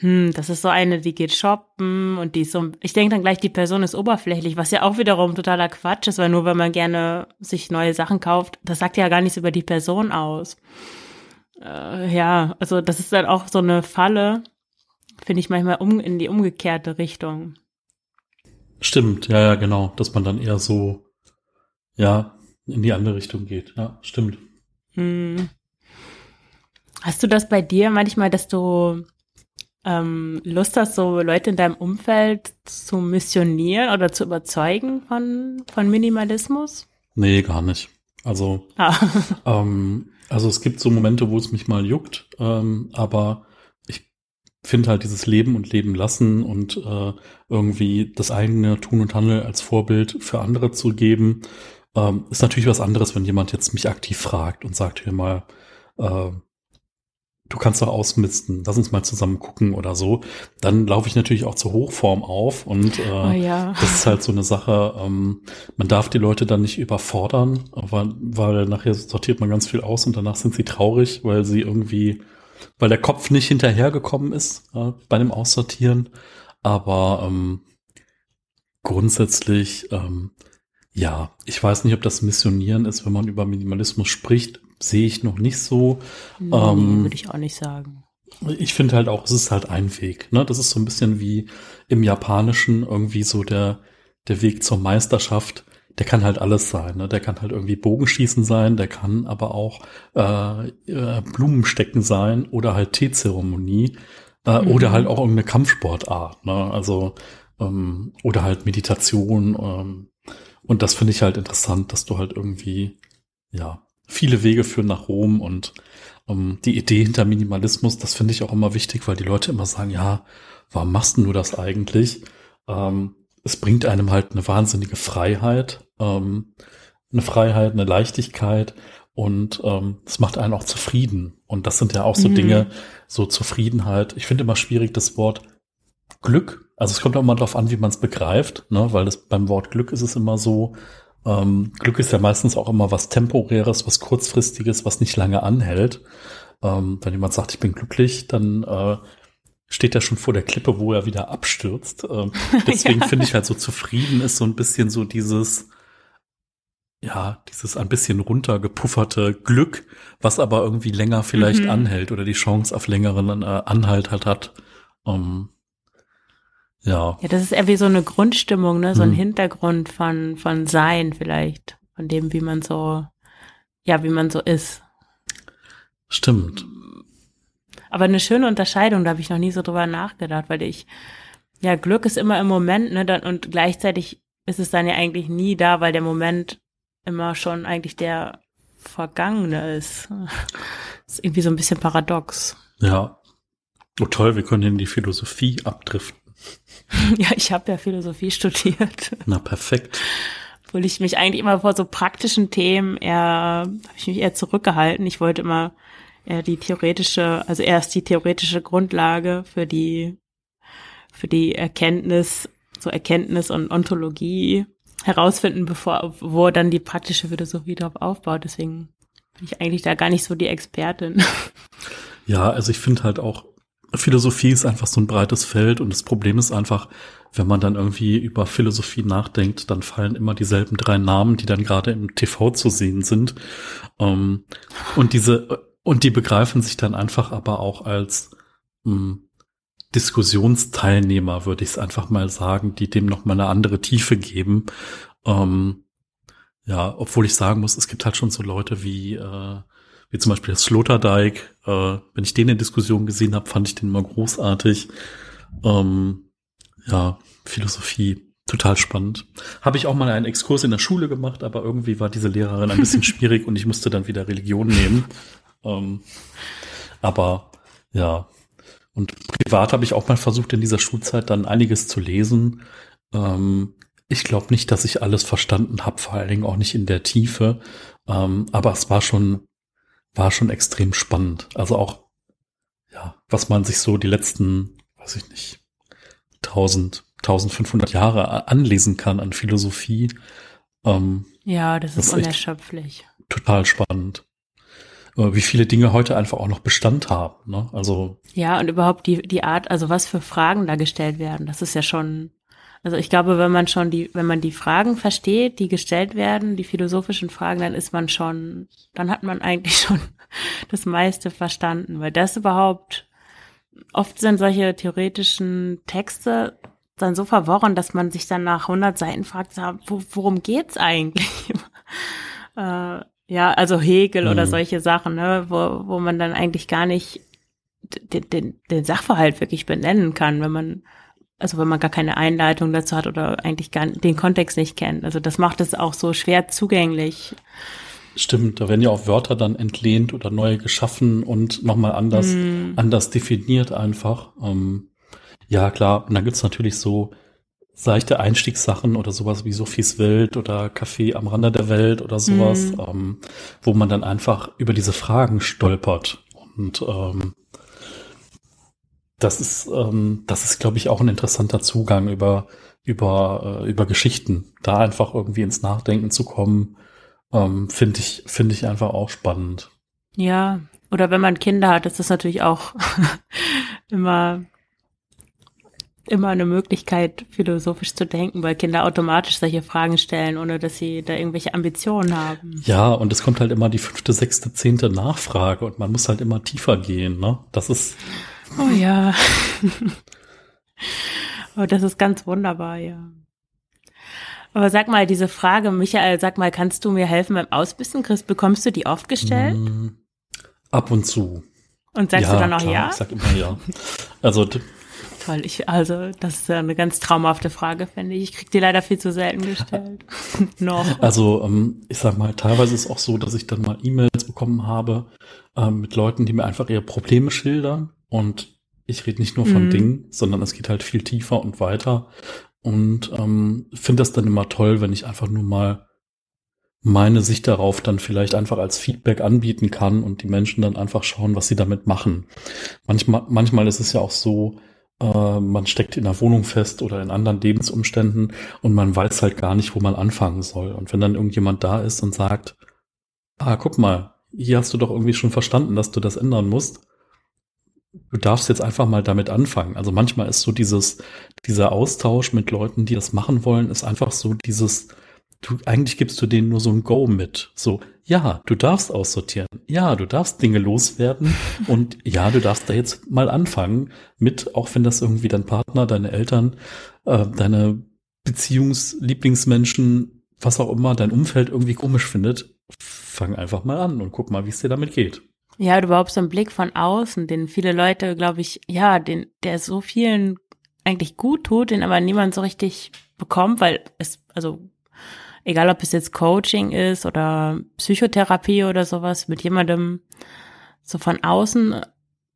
hm, das ist so eine, die geht shoppen und die ist so, ich denke dann gleich, die Person ist oberflächlich, was ja auch wiederum totaler Quatsch ist, weil nur wenn man gerne sich neue Sachen kauft, das sagt ja gar nichts über die Person aus. Äh, ja, also das ist dann auch so eine Falle, finde ich manchmal um, in die umgekehrte Richtung. Stimmt, ja, ja, genau, dass man dann eher so, ja, in die andere Richtung geht. Ja, stimmt. Hm. Hast du das bei dir manchmal, dass du ähm, Lust hast, so Leute in deinem Umfeld zu missionieren oder zu überzeugen von, von Minimalismus? Nee, gar nicht. Also, ah. ähm, also es gibt so Momente, wo es mich mal juckt, ähm, aber finde halt dieses Leben und Leben lassen und äh, irgendwie das eigene Tun und Handeln als Vorbild für andere zu geben, ähm, ist natürlich was anderes, wenn jemand jetzt mich aktiv fragt und sagt, hier mal, äh, du kannst doch ausmisten, lass uns mal zusammen gucken oder so, dann laufe ich natürlich auch zur Hochform auf und äh, oh ja. das ist halt so eine Sache, ähm, man darf die Leute dann nicht überfordern, weil, weil nachher sortiert man ganz viel aus und danach sind sie traurig, weil sie irgendwie, weil der Kopf nicht hinterhergekommen ist äh, bei dem Aussortieren, aber ähm, grundsätzlich ähm, ja, ich weiß nicht, ob das Missionieren ist, wenn man über Minimalismus spricht sehe ich noch nicht so. Nee, ähm, würde ich auch nicht sagen. Ich finde halt auch, es ist halt ein Weg. Ne? Das ist so ein bisschen wie im Japanischen irgendwie so der, der Weg zur Meisterschaft. Der kann halt alles sein. Ne? Der kann halt irgendwie Bogenschießen sein, der kann aber auch äh, äh, Blumenstecken sein oder halt Teezeremonie äh, mhm. oder halt auch irgendeine Kampfsportart. Ne? Also ähm, oder halt Meditation. Ähm, und das finde ich halt interessant, dass du halt irgendwie ja viele Wege führen nach Rom und ähm, die Idee hinter Minimalismus, das finde ich auch immer wichtig, weil die Leute immer sagen, ja, warum machst du das eigentlich? Ähm, es bringt einem halt eine wahnsinnige Freiheit, ähm, eine Freiheit, eine Leichtigkeit und ähm, es macht einen auch zufrieden. Und das sind ja auch so mhm. Dinge, so Zufriedenheit. Ich finde immer schwierig das Wort Glück. Also es kommt auch mal drauf an, wie man es begreift, ne? weil das beim Wort Glück ist es immer so, ähm, Glück ist ja meistens auch immer was Temporäres, was Kurzfristiges, was nicht lange anhält. Ähm, wenn jemand sagt, ich bin glücklich, dann äh, steht er schon vor der Klippe, wo er wieder abstürzt. Ähm, deswegen ja. finde ich halt so zufrieden ist so ein bisschen so dieses, ja, dieses ein bisschen runtergepufferte Glück, was aber irgendwie länger vielleicht mhm. anhält oder die Chance auf längeren äh, Anhalt halt hat. Ähm, ja. Ja, das ist eher wie so eine Grundstimmung, ne? So ein hm. Hintergrund von, von Sein vielleicht. Von dem, wie man so, ja, wie man so ist. Stimmt. Aber eine schöne Unterscheidung, da habe ich noch nie so drüber nachgedacht, weil ich, ja, Glück ist immer im Moment, ne? Dann, und gleichzeitig ist es dann ja eigentlich nie da, weil der Moment immer schon eigentlich der Vergangene ist. Das ist irgendwie so ein bisschen paradox. Ja. Oh toll, wir können in die Philosophie abdriften. Ja, ich habe ja Philosophie studiert. Na, perfekt. Obwohl ich mich eigentlich immer vor so praktischen Themen eher, habe ich mich eher zurückgehalten. Ich wollte immer eher die theoretische, also erst die theoretische Grundlage für die, für die Erkenntnis, so Erkenntnis und Ontologie herausfinden, bevor, wo dann die praktische Philosophie drauf aufbaut. Deswegen bin ich eigentlich da gar nicht so die Expertin. Ja, also ich finde halt auch, Philosophie ist einfach so ein breites Feld und das Problem ist einfach, wenn man dann irgendwie über Philosophie nachdenkt, dann fallen immer dieselben drei Namen, die dann gerade im TV zu sehen sind. Ähm, und diese, und die begreifen sich dann einfach aber auch als mh, hm, Diskussionsteilnehmer, würde ich es einfach mal sagen, die dem noch mal eine andere Tiefe geben. Ähm, ja, obwohl ich sagen muss, es gibt halt schon so Leute wie äh, wie zum Beispiel Sloterdijk. Äh, wenn ich den in Diskussion gesehen habe, fand ich den immer großartig. Ähm, ja, Philosophie, total spannend. Habe ich auch mal einen Exkurs in der Schule gemacht, aber irgendwie war diese Lehrerin ein bisschen schwierig und ich musste dann wieder Religion nehmen. Ähm, aber ja, und privat habe ich auch mal versucht, in dieser Schulzeit dann einiges zu lesen. Ähm, ich glaube nicht, dass ich alles verstanden habe, vor allen Dingen auch nicht in der Tiefe. Ähm, aber es war schon war schon extrem spannend. Also auch, ja, was man sich so die letzten, weiß ich nicht, 1000, 1500 Jahre anlesen kann an Philosophie. Ähm, ja, das ist, das unerschöpflich. Total spannend. Äh, wie viele Dinge heute einfach auch noch Bestand haben. Ne? Also ja, und überhaupt die, die Art, also was für Fragen da gestellt werden, das ist ja schon also ich glaube, wenn man schon die, wenn man die Fragen versteht, die gestellt werden, die philosophischen Fragen, dann ist man schon, dann hat man eigentlich schon das meiste verstanden, weil das überhaupt, oft sind solche theoretischen Texte dann so verworren, dass man sich dann nach 100 Seiten fragt, wo, worum geht's eigentlich? äh, ja, also Hegel mhm. oder solche Sachen, ne, wo, wo man dann eigentlich gar nicht den, den, den Sachverhalt wirklich benennen kann, wenn man also wenn man gar keine Einleitung dazu hat oder eigentlich gar den Kontext nicht kennt. Also das macht es auch so schwer zugänglich. Stimmt, da werden ja auch Wörter dann entlehnt oder neue geschaffen und nochmal anders, mm. anders definiert einfach. Ähm, ja, klar. Und dann gibt's natürlich so seichte Einstiegssachen oder sowas wie Sophies Welt oder Café am Rande der Welt oder sowas, mm. ähm, wo man dann einfach über diese Fragen stolpert. Und ähm, das ist, ähm, das ist, glaube ich, auch ein interessanter Zugang über, über, äh, über Geschichten. Da einfach irgendwie ins Nachdenken zu kommen, ähm, finde ich, finde ich einfach auch spannend. Ja, oder wenn man Kinder hat, ist das natürlich auch immer, immer eine Möglichkeit, philosophisch zu denken, weil Kinder automatisch solche Fragen stellen, ohne dass sie da irgendwelche Ambitionen haben. Ja, und es kommt halt immer die fünfte, sechste, zehnte Nachfrage und man muss halt immer tiefer gehen, ne? Das ist, Oh ja. oh, das ist ganz wunderbar, ja. Aber sag mal, diese Frage, Michael, sag mal, kannst du mir helfen beim Ausbissen? Chris, bekommst du die oft gestellt? Mm, ab und zu. Und sagst ja, du dann auch klar, ja? Ich sag immer ja. Also Toll, ich, also das ist eine ganz traumhafte Frage, finde ich. Ich krieg die leider viel zu selten gestellt. Noch. Also ähm, ich sag mal, teilweise ist es auch so, dass ich dann mal E-Mails bekommen habe ähm, mit Leuten, die mir einfach ihre Probleme schildern und ich rede nicht nur von mhm. Dingen, sondern es geht halt viel tiefer und weiter. Und ähm, finde das dann immer toll, wenn ich einfach nur mal meine Sicht darauf dann vielleicht einfach als Feedback anbieten kann und die Menschen dann einfach schauen, was sie damit machen. Manchmal, manchmal ist es ja auch so, äh, man steckt in der Wohnung fest oder in anderen Lebensumständen und man weiß halt gar nicht, wo man anfangen soll. Und wenn dann irgendjemand da ist und sagt, ah, guck mal, hier hast du doch irgendwie schon verstanden, dass du das ändern musst, du darfst jetzt einfach mal damit anfangen. Also manchmal ist so dieses, dieser Austausch mit Leuten, die das machen wollen, ist einfach so dieses, du, eigentlich gibst du denen nur so ein Go mit. So, ja, du darfst aussortieren. Ja, du darfst Dinge loswerden. und ja, du darfst da jetzt mal anfangen mit, auch wenn das irgendwie dein Partner, deine Eltern, äh, deine Beziehungslieblingsmenschen, was auch immer, dein Umfeld irgendwie komisch findet, fang einfach mal an und guck mal, wie es dir damit geht. Ja, überhaupt so ein Blick von außen, den viele Leute, glaube ich, ja, den, der so vielen eigentlich gut tut, den aber niemand so richtig bekommt, weil es, also egal ob es jetzt Coaching ist oder Psychotherapie oder sowas, mit jemandem so von außen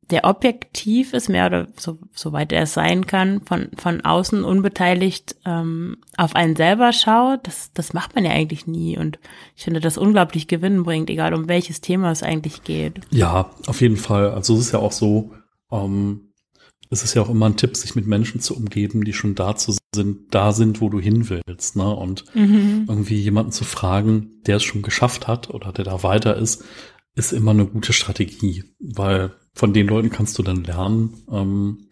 der objektiv ist, mehr oder so, soweit er es sein kann, von, von außen unbeteiligt ähm, auf einen selber schaut, das, das macht man ja eigentlich nie. Und ich finde, das unglaublich Gewinn bringt, egal um welches Thema es eigentlich geht. Ja, auf jeden Fall. Also es ist ja auch so, ähm, es ist ja auch immer ein Tipp, sich mit Menschen zu umgeben, die schon dazu sind, da sind, wo du hin willst. Ne? Und mhm. irgendwie jemanden zu fragen, der es schon geschafft hat oder der da weiter ist, ist immer eine gute Strategie, weil von den Leuten kannst du dann lernen. Ähm,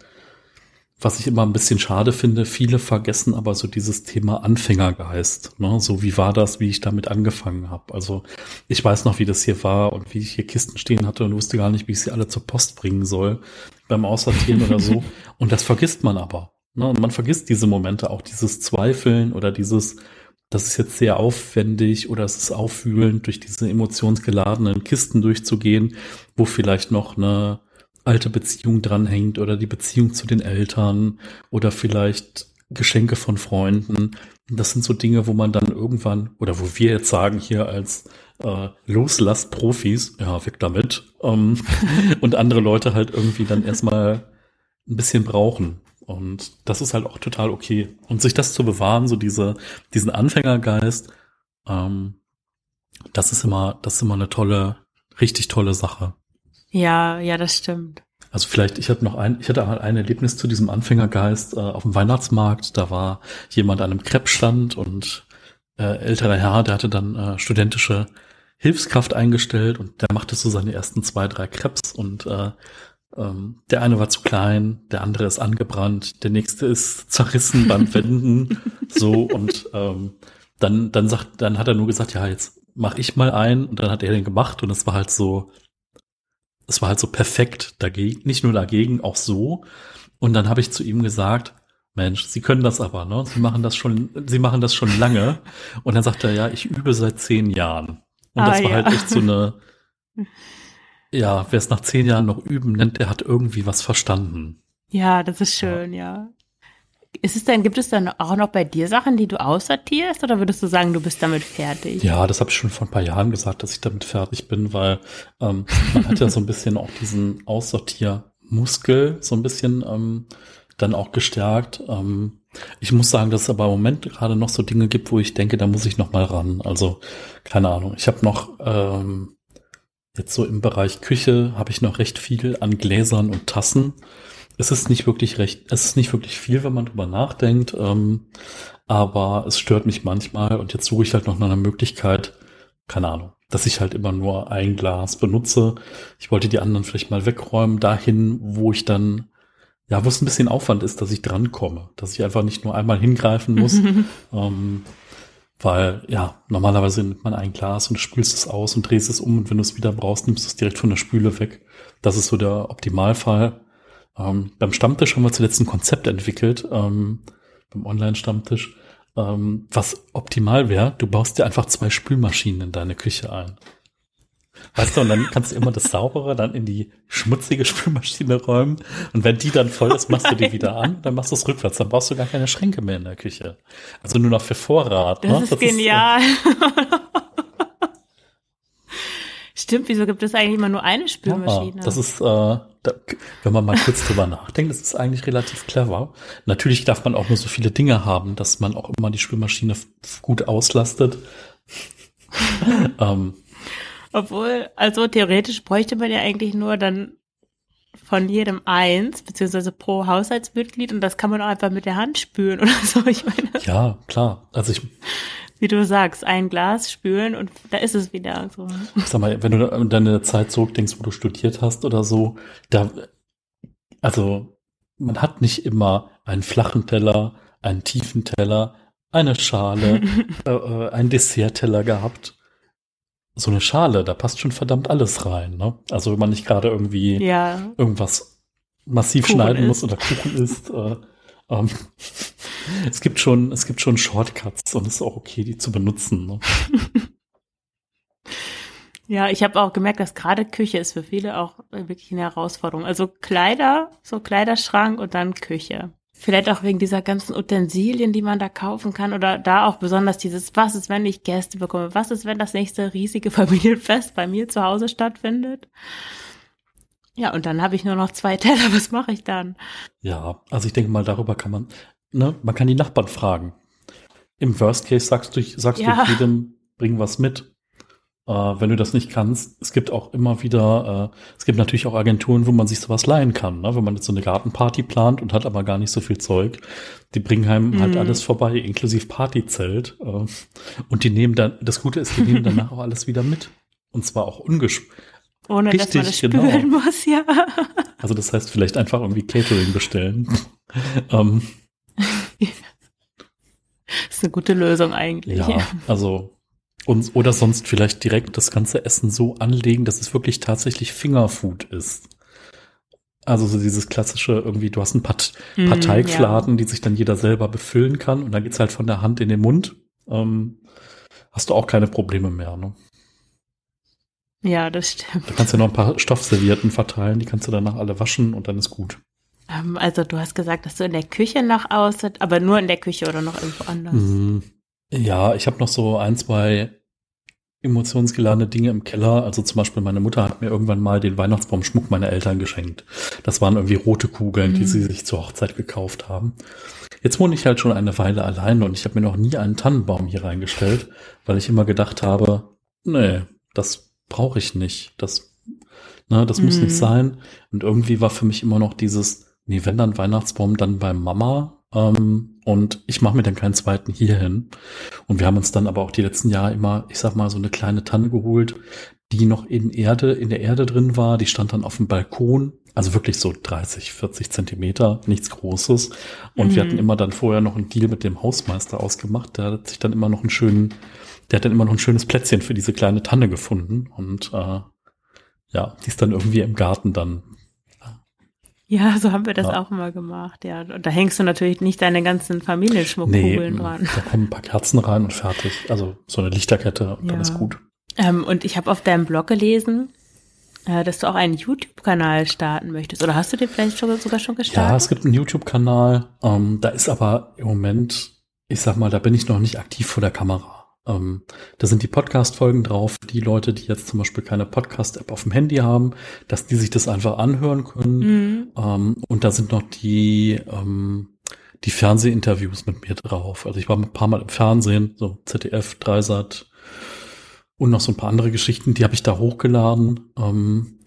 was ich immer ein bisschen schade finde, viele vergessen aber so dieses Thema Anfängergeist. Ne? So wie war das, wie ich damit angefangen habe. Also ich weiß noch, wie das hier war und wie ich hier Kisten stehen hatte und wusste gar nicht, wie ich sie alle zur Post bringen soll beim Aussortieren oder so. Und das vergisst man aber. Ne? Und man vergisst diese Momente, auch dieses Zweifeln oder dieses, das ist jetzt sehr aufwendig oder es ist aufwühlend, durch diese emotionsgeladenen Kisten durchzugehen, wo vielleicht noch eine alte Beziehung dranhängt oder die Beziehung zu den Eltern oder vielleicht Geschenke von Freunden. Das sind so Dinge, wo man dann irgendwann, oder wo wir jetzt sagen hier als äh, Loslass-Profis, ja, weg damit, ähm, und andere Leute halt irgendwie dann erstmal ein bisschen brauchen. Und das ist halt auch total okay. Und sich das zu bewahren, so diese, diesen Anfängergeist, ähm, das ist immer, das ist immer eine tolle, richtig tolle Sache. Ja, ja, das stimmt. Also vielleicht, ich hatte noch ein, ich hatte ein Erlebnis zu diesem Anfängergeist äh, auf dem Weihnachtsmarkt. Da war jemand an einem Kreppstand und äh, älterer Herr, der hatte dann äh, studentische Hilfskraft eingestellt und der machte so seine ersten zwei, drei Krebs und äh, ähm, der eine war zu klein, der andere ist angebrannt, der nächste ist zerrissen beim Wenden. so und ähm, dann, dann sagt, dann hat er nur gesagt, ja, jetzt mach ich mal ein und dann hat er den gemacht und es war halt so, es war halt so perfekt dagegen, nicht nur dagegen, auch so. Und dann habe ich zu ihm gesagt, Mensch, Sie können das aber, ne? Sie machen das schon, Sie machen das schon lange. Und dann sagt er, ja, ich übe seit zehn Jahren. Und ah, das war halt ja. halt echt so eine, ja, wer es nach zehn Jahren noch üben nennt, der hat irgendwie was verstanden. Ja, das ist schön, ja. ja. Ist es denn, gibt es dann auch noch bei dir Sachen, die du aussortierst oder würdest du sagen, du bist damit fertig? Ja, das habe ich schon vor ein paar Jahren gesagt, dass ich damit fertig bin, weil ähm, man hat ja so ein bisschen auch diesen Aussortiermuskel so ein bisschen ähm, dann auch gestärkt. Ähm, ich muss sagen, dass es aber im Moment gerade noch so Dinge gibt, wo ich denke, da muss ich noch mal ran. Also keine Ahnung. Ich habe noch ähm, jetzt so im Bereich Küche habe ich noch recht viel an Gläsern und Tassen es ist nicht wirklich recht, es ist nicht wirklich viel, wenn man drüber nachdenkt, ähm, aber es stört mich manchmal und jetzt suche ich halt noch nach einer Möglichkeit, keine Ahnung, dass ich halt immer nur ein Glas benutze. Ich wollte die anderen vielleicht mal wegräumen, dahin, wo ich dann, ja, wo es ein bisschen Aufwand ist, dass ich drankomme, dass ich einfach nicht nur einmal hingreifen muss, ähm, weil, ja, normalerweise nimmt man ein Glas und spülst es aus und drehst es um und wenn du es wieder brauchst, nimmst du es direkt von der Spüle weg. Das ist so der Optimalfall. Ähm, beim Stammtisch haben wir zuletzt ein Konzept entwickelt, ähm, beim Online-Stammtisch, ähm, was optimal wäre. Du baust dir einfach zwei Spülmaschinen in deine Küche ein. Weißt du, und dann kannst du immer das Saubere dann in die schmutzige Spülmaschine räumen. Und wenn die dann voll ist, machst du die wieder an, dann machst du es rückwärts. Dann brauchst du gar keine Schränke mehr in der Küche. Also nur noch für Vorrat. Das ne? ist das genial. Ist, äh, Stimmt, wieso gibt es eigentlich immer nur eine Spülmaschine? Ja, das ist, äh, da, wenn man mal kurz drüber nachdenkt, das ist eigentlich relativ clever. Natürlich darf man auch nur so viele Dinge haben, dass man auch immer die Spülmaschine gut auslastet. ähm. Obwohl, also theoretisch bräuchte man ja eigentlich nur dann von jedem eins, beziehungsweise pro Haushaltsmitglied und das kann man auch einfach mit der Hand spülen oder so. Ich meine. Ja, klar. Also ich wie du sagst, ein Glas spülen und da ist es wieder so. Sag mal, wenn du an deine Zeit zurückdenkst, wo du studiert hast oder so, da, also, man hat nicht immer einen flachen Teller, einen tiefen Teller, eine Schale, äh, äh, einen Dessertteller gehabt. So eine Schale, da passt schon verdammt alles rein, ne? Also, wenn man nicht gerade irgendwie ja. irgendwas massiv Kuchen schneiden isst. muss oder Kuchen isst, äh, ähm, es gibt schon, es gibt schon Shortcuts und es ist auch okay, die zu benutzen. Ne? Ja, ich habe auch gemerkt, dass gerade Küche ist für viele auch wirklich eine Herausforderung. Also Kleider, so Kleiderschrank und dann Küche. Vielleicht auch wegen dieser ganzen Utensilien, die man da kaufen kann oder da auch besonders dieses, was ist, wenn ich Gäste bekomme? Was ist, wenn das nächste riesige Familienfest bei mir zu Hause stattfindet? Ja, und dann habe ich nur noch zwei Teller. Was mache ich dann? Ja, also ich denke mal, darüber kann man, ne, man kann die Nachbarn fragen. Im Worst Case sagst du, sagst ja. du jedem, bring was mit. Äh, wenn du das nicht kannst, es gibt auch immer wieder, äh, es gibt natürlich auch Agenturen, wo man sich sowas leihen kann. Ne? Wenn man jetzt so eine Gartenparty plant und hat aber gar nicht so viel Zeug, die bringen einem halt mhm. halt alles vorbei, inklusive Partyzelt. Äh, und die nehmen dann, das Gute ist, die nehmen danach auch alles wieder mit. Und zwar auch ungesch ohne Richtig, dass man das spülen genau. muss, ja. Also das heißt, vielleicht einfach irgendwie Catering bestellen. Ähm. das ist eine gute Lösung eigentlich. Ja, also und, oder sonst vielleicht direkt das ganze Essen so anlegen, dass es wirklich tatsächlich Fingerfood ist. Also so dieses klassische irgendwie, du hast ein paar, mm, paar Teigfladen, ja. die sich dann jeder selber befüllen kann und dann geht's halt von der Hand in den Mund. Ähm, hast du auch keine Probleme mehr, ne? Ja, das stimmt. Da kannst du noch ein paar Stoffservietten verteilen, die kannst du danach alle waschen und dann ist gut. Ähm, also du hast gesagt, dass du in der Küche noch aus, aber nur in der Küche oder noch irgendwo anders? Mhm. Ja, ich habe noch so ein, zwei emotionsgeladene Dinge im Keller. Also zum Beispiel meine Mutter hat mir irgendwann mal den Weihnachtsbaumschmuck meiner Eltern geschenkt. Das waren irgendwie rote Kugeln, mhm. die sie sich zur Hochzeit gekauft haben. Jetzt wohne ich halt schon eine Weile allein und ich habe mir noch nie einen Tannenbaum hier reingestellt, weil ich immer gedacht habe, nee, das brauche ich nicht. Das, ne, das mhm. muss nicht mhm. sein. Und irgendwie war für mich immer noch dieses, nee, wenn dann Weihnachtsbaum, dann bei Mama. Ähm, und ich mache mir dann keinen zweiten hier hin. Und wir haben uns dann aber auch die letzten Jahre immer, ich sag mal, so eine kleine Tanne geholt, die noch in Erde, in der Erde drin war. Die stand dann auf dem Balkon. Also wirklich so 30, 40 Zentimeter, nichts Großes. Und mhm. wir hatten immer dann vorher noch einen Deal mit dem Hausmeister ausgemacht. Der hat sich dann immer noch einen schönen der hat dann immer noch ein schönes Plätzchen für diese kleine Tanne gefunden und äh, ja, die ist dann irgendwie im Garten dann. Ja, so haben wir das ja. auch immer gemacht, ja. Und da hängst du natürlich nicht deine ganzen Familienschmuckkugeln nee, dran. Da kommen ein paar Kerzen rein und fertig. Also so eine Lichterkette und ja. dann ist gut. Ähm, und ich habe auf deinem Blog gelesen, äh, dass du auch einen YouTube-Kanal starten möchtest. Oder hast du den vielleicht schon, sogar schon gestartet? Ja, es gibt einen YouTube-Kanal. Ähm, da ist aber im Moment, ich sag mal, da bin ich noch nicht aktiv vor der Kamera. Ähm, da sind die Podcast-Folgen drauf. Die Leute, die jetzt zum Beispiel keine Podcast-App auf dem Handy haben, dass die sich das einfach anhören können. Mhm. Ähm, und da sind noch die, ähm, die Fernsehinterviews mit mir drauf. Also ich war ein paar Mal im Fernsehen, so ZDF, Dreisat und noch so ein paar andere Geschichten, die habe ich da hochgeladen. Ähm,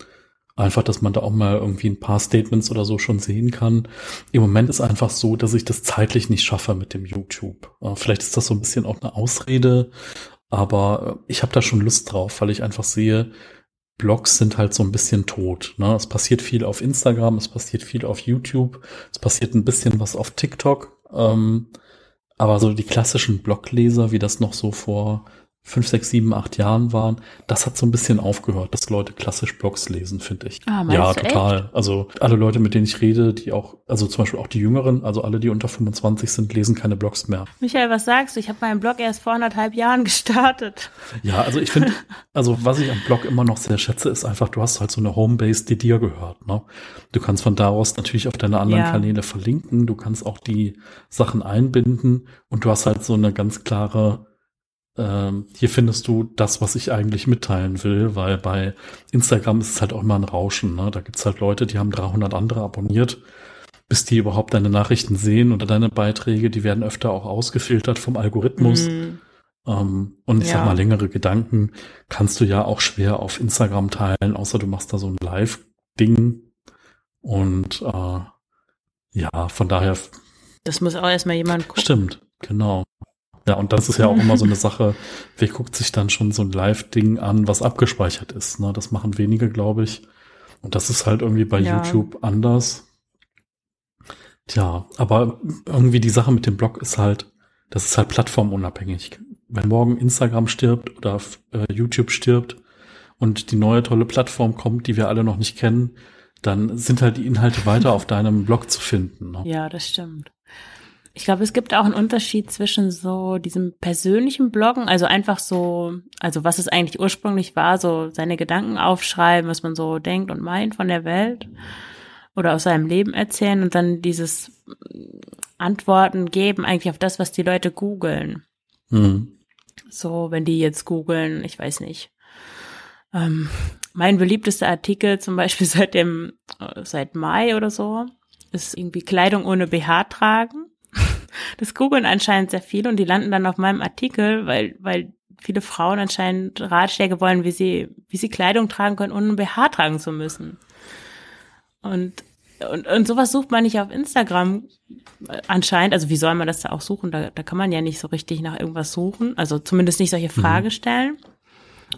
einfach, dass man da auch mal irgendwie ein paar Statements oder so schon sehen kann. Im Moment ist einfach so, dass ich das zeitlich nicht schaffe mit dem YouTube. Äh, vielleicht ist das so ein bisschen auch eine Ausrede, aber ich habe da schon Lust drauf, weil ich einfach sehe, Blogs sind halt so ein bisschen tot. Ne? Es passiert viel auf Instagram, es passiert viel auf YouTube, es passiert ein bisschen was auf TikTok. Ähm, aber so die klassischen Blogleser, wie das noch so vor fünf, sechs, sieben, acht Jahren waren, das hat so ein bisschen aufgehört, dass Leute klassisch Blogs lesen, finde ich. Ah, ja, total. Echt? Also alle Leute, mit denen ich rede, die auch, also zum Beispiel auch die Jüngeren, also alle, die unter 25 sind, lesen keine Blogs mehr. Michael, was sagst du? Ich habe meinen Blog erst vor anderthalb Jahren gestartet. Ja, also ich finde, also was ich am Blog immer noch sehr schätze, ist einfach, du hast halt so eine Homebase, die dir gehört. Ne? Du kannst von da aus natürlich auf deine anderen ja. Kanäle verlinken, du kannst auch die Sachen einbinden und du hast halt so eine ganz klare ähm, hier findest du das, was ich eigentlich mitteilen will, weil bei Instagram ist es halt auch immer ein Rauschen. Ne? Da gibt's halt Leute, die haben 300 andere abonniert, bis die überhaupt deine Nachrichten sehen oder deine Beiträge, die werden öfter auch ausgefiltert vom Algorithmus. Mhm. Ähm, und ich ja. sag mal, längere Gedanken kannst du ja auch schwer auf Instagram teilen, außer du machst da so ein Live-Ding. Und äh, ja, von daher. Das muss auch erstmal jemand gucken. Stimmt, genau. Ja, und das ist ja auch immer so eine Sache, wer guckt sich dann schon so ein Live-Ding an, was abgespeichert ist. Ne? Das machen wenige, glaube ich. Und das ist halt irgendwie bei ja. YouTube anders. Tja, aber irgendwie die Sache mit dem Blog ist halt, das ist halt plattformunabhängig. Wenn morgen Instagram stirbt oder äh, YouTube stirbt und die neue tolle Plattform kommt, die wir alle noch nicht kennen, dann sind halt die Inhalte weiter auf deinem Blog zu finden. Ne? Ja, das stimmt. Ich glaube, es gibt auch einen Unterschied zwischen so diesem persönlichen Bloggen, also einfach so, also was es eigentlich ursprünglich war, so seine Gedanken aufschreiben, was man so denkt und meint von der Welt oder aus seinem Leben erzählen und dann dieses Antworten geben eigentlich auf das, was die Leute googeln. Mhm. So, wenn die jetzt googeln, ich weiß nicht. Ähm, mein beliebtester Artikel zum Beispiel seit dem, äh, seit Mai oder so, ist irgendwie Kleidung ohne BH tragen. Das googeln anscheinend sehr viele und die landen dann auf meinem Artikel, weil, weil viele Frauen anscheinend Ratschläge wollen, wie sie, wie sie Kleidung tragen können, ohne ein BH tragen zu müssen. Und, und, und sowas sucht man nicht auf Instagram anscheinend. Also wie soll man das da auch suchen? Da, da kann man ja nicht so richtig nach irgendwas suchen. Also zumindest nicht solche mhm. Fragen stellen.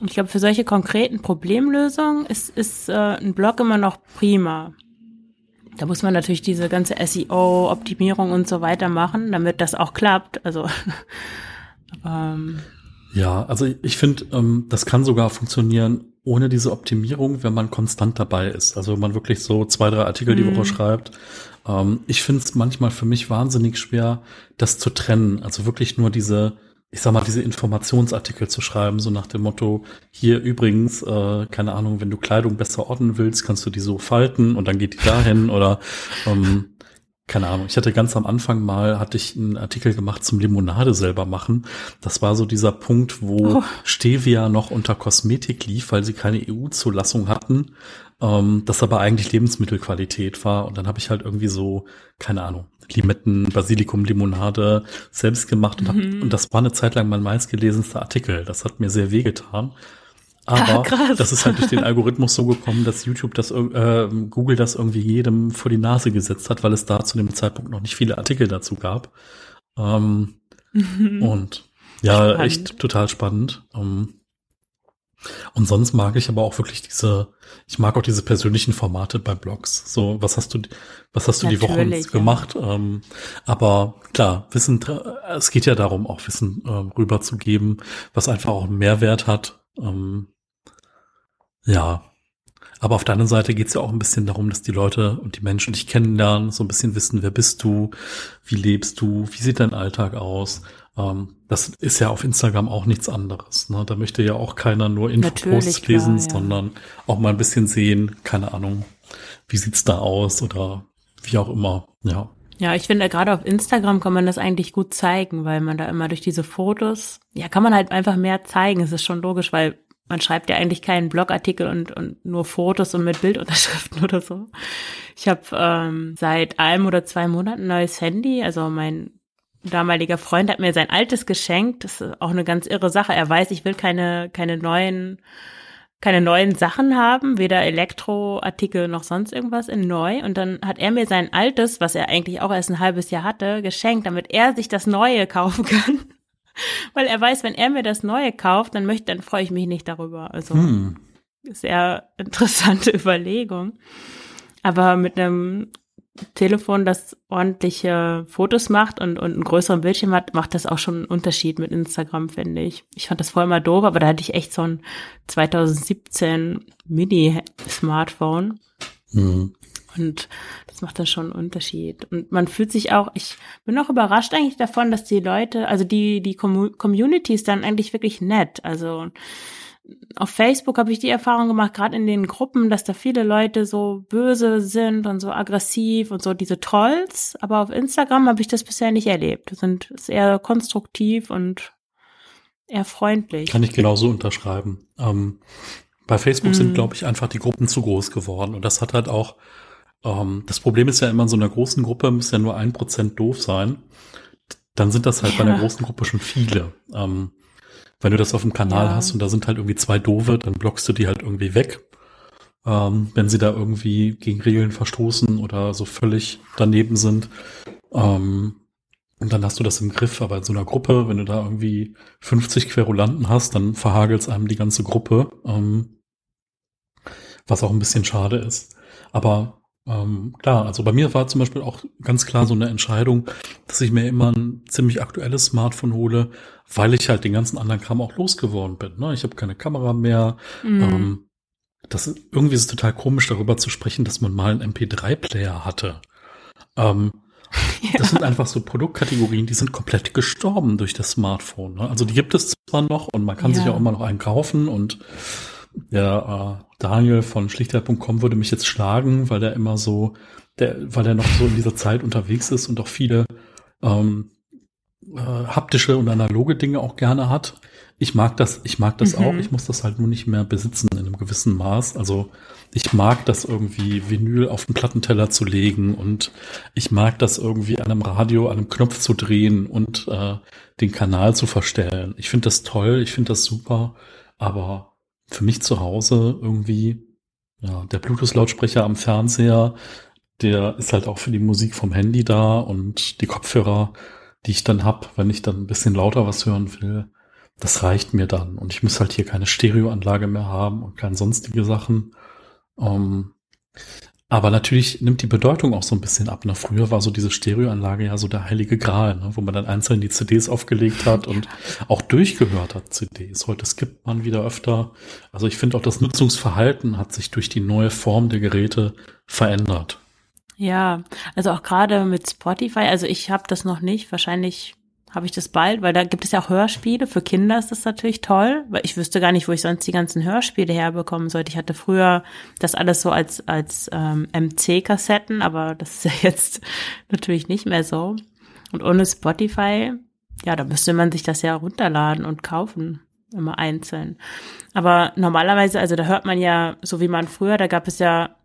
Und ich glaube, für solche konkreten Problemlösungen ist, ist äh, ein Blog immer noch prima. Da muss man natürlich diese ganze SEO-Optimierung und so weiter machen, damit das auch klappt. Also ähm, ja, also ich finde, ähm, das kann sogar funktionieren ohne diese Optimierung, wenn man konstant dabei ist. Also wenn man wirklich so zwei, drei Artikel die Woche mhm. schreibt. Ähm, ich finde es manchmal für mich wahnsinnig schwer, das zu trennen. Also wirklich nur diese ich sag mal, diese Informationsartikel zu schreiben, so nach dem Motto, hier übrigens, äh, keine Ahnung, wenn du Kleidung besser ordnen willst, kannst du die so falten und dann geht die dahin oder ähm, keine Ahnung. Ich hatte ganz am Anfang mal, hatte ich einen Artikel gemacht zum Limonade selber machen. Das war so dieser Punkt, wo oh. Stevia noch unter Kosmetik lief, weil sie keine EU-Zulassung hatten ähm, das aber eigentlich Lebensmittelqualität war. Und dann habe ich halt irgendwie so, keine Ahnung, Limetten, Basilikum, Limonade selbst gemacht und, hab, mhm. und das war eine Zeit lang mein meistgelesenster Artikel. Das hat mir sehr wehgetan. Aber ah, das ist halt durch den Algorithmus so gekommen, dass YouTube das, äh, Google das irgendwie jedem vor die Nase gesetzt hat, weil es da zu dem Zeitpunkt noch nicht viele Artikel dazu gab. Ähm, mhm. Und ja, spannend. echt total spannend. Ähm, und sonst mag ich aber auch wirklich diese, ich mag auch diese persönlichen Formate bei Blogs. So, was hast du, was hast du Natürlich, die Woche ja. gemacht? Ähm, aber klar, Wissen, es geht ja darum, auch Wissen äh, rüberzugeben, was einfach auch einen Mehrwert hat. Ähm, ja. Aber auf der anderen Seite geht es ja auch ein bisschen darum, dass die Leute und die Menschen dich kennenlernen, so ein bisschen wissen, wer bist du, wie lebst du, wie sieht dein Alltag aus. Ähm, das ist ja auf Instagram auch nichts anderes. Ne? Da möchte ja auch keiner nur Infoposts lesen, klar, ja. sondern auch mal ein bisschen sehen, keine Ahnung, wie sieht's da aus oder wie auch immer, ja. Ja, ich finde, gerade auf Instagram kann man das eigentlich gut zeigen, weil man da immer durch diese Fotos, ja, kann man halt einfach mehr zeigen. Es ist schon logisch, weil man schreibt ja eigentlich keinen Blogartikel und, und nur Fotos und mit Bildunterschriften oder so. Ich habe ähm, seit einem oder zwei Monaten ein neues Handy. Also mein damaliger Freund hat mir sein altes geschenkt. Das ist auch eine ganz irre Sache. Er weiß, ich will keine, keine neuen keine neuen Sachen haben, weder Elektroartikel noch sonst irgendwas in neu. Und dann hat er mir sein altes, was er eigentlich auch erst ein halbes Jahr hatte, geschenkt, damit er sich das Neue kaufen kann. Weil er weiß, wenn er mir das Neue kauft, dann möchte, dann freue ich mich nicht darüber. Also hm. sehr interessante Überlegung. Aber mit einem Telefon, das ordentliche Fotos macht und, und einen größeren Bildschirm hat, macht das auch schon einen Unterschied mit Instagram, finde ich. Ich fand das vorher mal doof, aber da hatte ich echt so ein 2017 Mini-Smartphone. Mhm. Und das macht dann schon einen Unterschied. Und man fühlt sich auch, ich bin auch überrascht eigentlich davon, dass die Leute, also die, die Communities dann eigentlich wirklich nett. Also auf Facebook habe ich die Erfahrung gemacht, gerade in den Gruppen, dass da viele Leute so böse sind und so aggressiv und so diese Trolls. Aber auf Instagram habe ich das bisher nicht erlebt. Das sind ist eher konstruktiv und eher freundlich. Kann ich genauso unterschreiben. Ähm, bei Facebook mm. sind, glaube ich, einfach die Gruppen zu groß geworden. Und das hat halt auch, ähm, das Problem ist ja immer, in so einer großen Gruppe muss ja nur ein Prozent doof sein. Dann sind das halt ja. bei einer großen Gruppe schon viele. Ähm, wenn du das auf dem Kanal ja. hast und da sind halt irgendwie zwei Doofe, dann blockst du die halt irgendwie weg. Ähm, wenn sie da irgendwie gegen Regeln verstoßen oder so völlig daneben sind. Ähm, und dann hast du das im Griff, aber in so einer Gruppe, wenn du da irgendwie 50 Querulanten hast, dann verhagelt es einem die ganze Gruppe, ähm, was auch ein bisschen schade ist. Aber ähm, klar, also bei mir war zum Beispiel auch ganz klar so eine Entscheidung, dass ich mir immer ein ziemlich aktuelles Smartphone hole, weil ich halt den ganzen anderen Kram auch losgeworden bin. Ne? Ich habe keine Kamera mehr. Mhm. Ähm, das ist, irgendwie ist es total komisch, darüber zu sprechen, dass man mal einen MP3-Player hatte. Ähm, ja. Das sind einfach so Produktkategorien, die sind komplett gestorben durch das Smartphone. Ne? Also die gibt es zwar noch und man kann ja. sich auch immer noch einen kaufen und der äh, Daniel von schlichtheit.com würde mich jetzt schlagen, weil er immer so, der, weil er noch so in dieser Zeit unterwegs ist und auch viele ähm, äh, haptische und analoge Dinge auch gerne hat. Ich mag das, ich mag das mhm. auch. Ich muss das halt nur nicht mehr besitzen in einem gewissen Maß. Also ich mag das irgendwie Vinyl auf den Plattenteller zu legen und ich mag das irgendwie an einem Radio, an einem Knopf zu drehen und äh, den Kanal zu verstellen. Ich finde das toll, ich finde das super, aber für mich zu Hause irgendwie, ja, der Bluetooth-Lautsprecher am Fernseher, der ist halt auch für die Musik vom Handy da und die Kopfhörer, die ich dann hab, wenn ich dann ein bisschen lauter was hören will, das reicht mir dann. Und ich muss halt hier keine Stereoanlage mehr haben und keine sonstige Sachen. Ähm, aber natürlich nimmt die Bedeutung auch so ein bisschen ab. Ne? Früher war so diese Stereoanlage ja so der heilige Gral, ne? wo man dann einzeln die CDs aufgelegt hat und auch durchgehört hat CDs. Heute skippt man wieder öfter. Also ich finde auch das Nutzungsverhalten hat sich durch die neue Form der Geräte verändert. Ja, also auch gerade mit Spotify, also ich habe das noch nicht, wahrscheinlich habe ich das bald, weil da gibt es ja auch Hörspiele. Für Kinder ist das natürlich toll, weil ich wüsste gar nicht, wo ich sonst die ganzen Hörspiele herbekommen sollte. Ich hatte früher das alles so als, als ähm, MC-Kassetten, aber das ist ja jetzt natürlich nicht mehr so. Und ohne Spotify, ja, da müsste man sich das ja runterladen und kaufen, immer einzeln. Aber normalerweise, also da hört man ja, so wie man früher, da gab es ja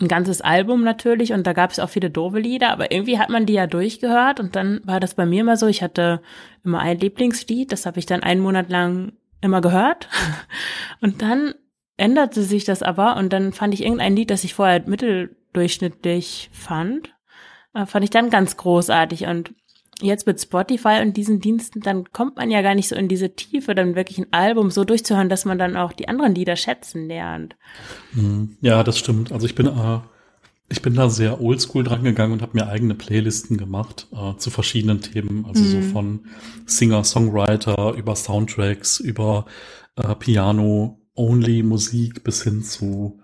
ein ganzes Album natürlich und da gab es auch viele doofe Lieder, aber irgendwie hat man die ja durchgehört und dann war das bei mir immer so, ich hatte immer ein Lieblingslied, das habe ich dann einen Monat lang immer gehört und dann änderte sich das aber und dann fand ich irgendein Lied, das ich vorher mitteldurchschnittlich fand, äh, fand ich dann ganz großartig und jetzt mit Spotify und diesen Diensten, dann kommt man ja gar nicht so in diese Tiefe, dann wirklich ein Album so durchzuhören, dass man dann auch die anderen Lieder schätzen lernt. Mhm. Ja, das stimmt. Also ich bin, äh, ich bin da sehr oldschool dran gegangen und habe mir eigene Playlisten gemacht äh, zu verschiedenen Themen, also mhm. so von Singer, Songwriter über Soundtracks, über äh, Piano, Only-Musik bis hin zu,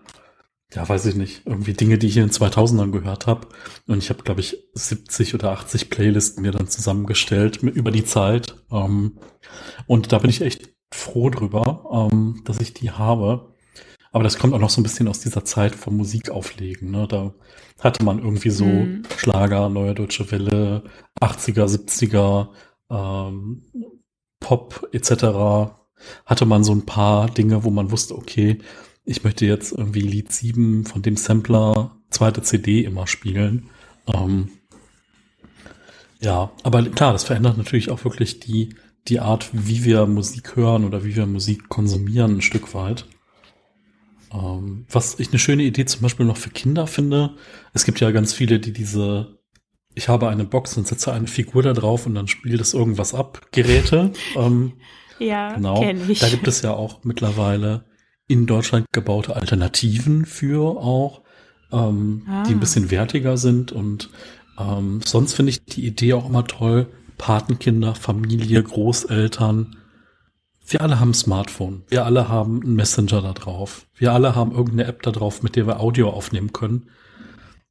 ja, weiß ich nicht, irgendwie Dinge, die ich in den 2000ern gehört habe. Und ich habe, glaube ich, 70 oder 80 Playlisten mir dann zusammengestellt über die Zeit. Ähm, und da bin ich echt froh drüber, ähm, dass ich die habe. Aber das kommt auch noch so ein bisschen aus dieser Zeit vom Musikauflegen. Ne? Da hatte man irgendwie so mhm. Schlager, Neue Deutsche Welle, 80er, 70er, ähm, Pop etc. Hatte man so ein paar Dinge, wo man wusste, okay, ich möchte jetzt irgendwie Lied 7 von dem Sampler zweite CD immer spielen. Ähm, ja, aber klar, das verändert natürlich auch wirklich die, die Art, wie wir Musik hören oder wie wir Musik konsumieren, ein Stück weit. Ähm, was ich eine schöne Idee zum Beispiel noch für Kinder finde, es gibt ja ganz viele, die diese, ich habe eine Box und setze eine Figur da drauf und dann spielt es irgendwas ab, Geräte. ähm, ja, genau. Ich. Da gibt es ja auch mittlerweile in Deutschland gebaute Alternativen für auch, ähm, ah. die ein bisschen wertiger sind und ähm, sonst finde ich die Idee auch immer toll, Patenkinder, Familie, Großeltern, wir alle haben ein Smartphone. Wir alle haben einen Messenger da drauf. Wir alle haben irgendeine App da drauf, mit der wir Audio aufnehmen können.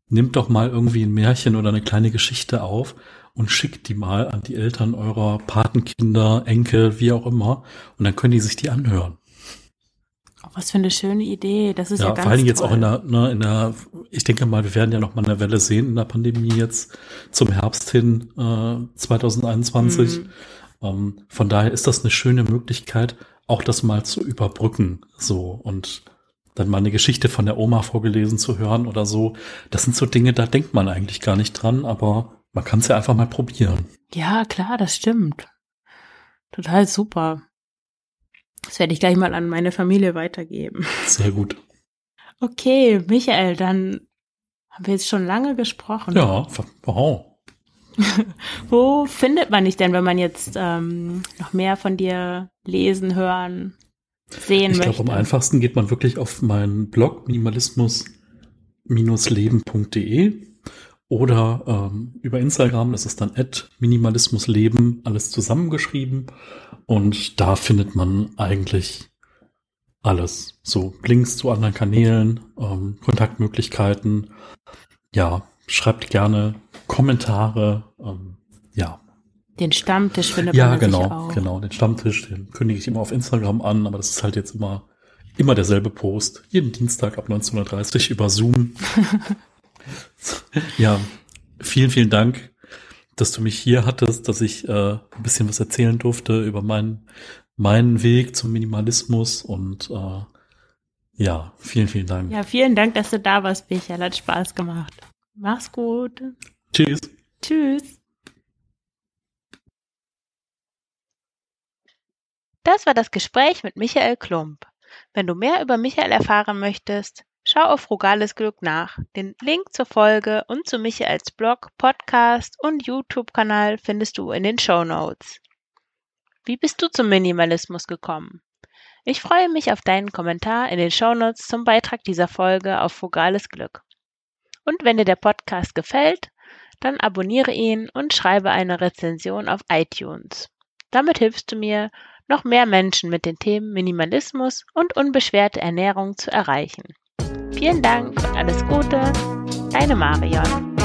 Nehmt doch mal irgendwie ein Märchen oder eine kleine Geschichte auf und schickt die mal an die Eltern eurer Patenkinder, Enkel, wie auch immer. Und dann können die sich die anhören. Was für eine schöne Idee. Das ist ja, ja ganz vor allem jetzt auch in der, ne, in der, ich denke mal, wir werden ja noch mal eine Welle sehen in der Pandemie jetzt zum Herbst hin äh, 2021. Mhm. Ähm, von daher ist das eine schöne Möglichkeit, auch das mal zu überbrücken, so und dann mal eine Geschichte von der Oma vorgelesen zu hören oder so. Das sind so Dinge, da denkt man eigentlich gar nicht dran, aber man kann es ja einfach mal probieren. Ja, klar, das stimmt. Total super. Das werde ich gleich mal an meine Familie weitergeben. Sehr gut. Okay, Michael, dann haben wir jetzt schon lange gesprochen. Ja, wow. Wo findet man dich denn, wenn man jetzt ähm, noch mehr von dir lesen, hören, sehen ich möchte? Ich glaube, am einfachsten geht man wirklich auf meinen Blog minimalismus-leben.de oder ähm, über Instagram, das ist dann minimalismusleben, alles zusammengeschrieben. Und da findet man eigentlich alles. So Links zu anderen Kanälen, ähm, Kontaktmöglichkeiten. Ja, schreibt gerne Kommentare, ähm, ja. Den Stammtisch findet ja, man genau, auch. genau, den Stammtisch, den kündige ich immer auf Instagram an, aber das ist halt jetzt immer, immer derselbe Post. Jeden Dienstag ab 19.30 Uhr über Zoom. ja, vielen, vielen Dank, dass du mich hier hattest, dass ich äh, ein bisschen was erzählen durfte über meinen, meinen Weg zum Minimalismus und äh, ja, vielen, vielen Dank. Ja, vielen Dank, dass du da warst, Michael. Hat Spaß gemacht. Mach's gut. Tschüss. Tschüss. Das war das Gespräch mit Michael Klump. Wenn du mehr über Michael erfahren möchtest, schau auf Frugales Glück nach. Den Link zur Folge und zu Michaels Blog, Podcast und YouTube-Kanal findest du in den Show Notes. Wie bist du zum Minimalismus gekommen? Ich freue mich auf deinen Kommentar in den Show Notes zum Beitrag dieser Folge auf Frugales Glück. Und wenn dir der Podcast gefällt, dann abonniere ihn und schreibe eine Rezension auf iTunes. Damit hilfst du mir, noch mehr Menschen mit den Themen Minimalismus und unbeschwerte Ernährung zu erreichen. Vielen Dank und alles Gute, deine Marion.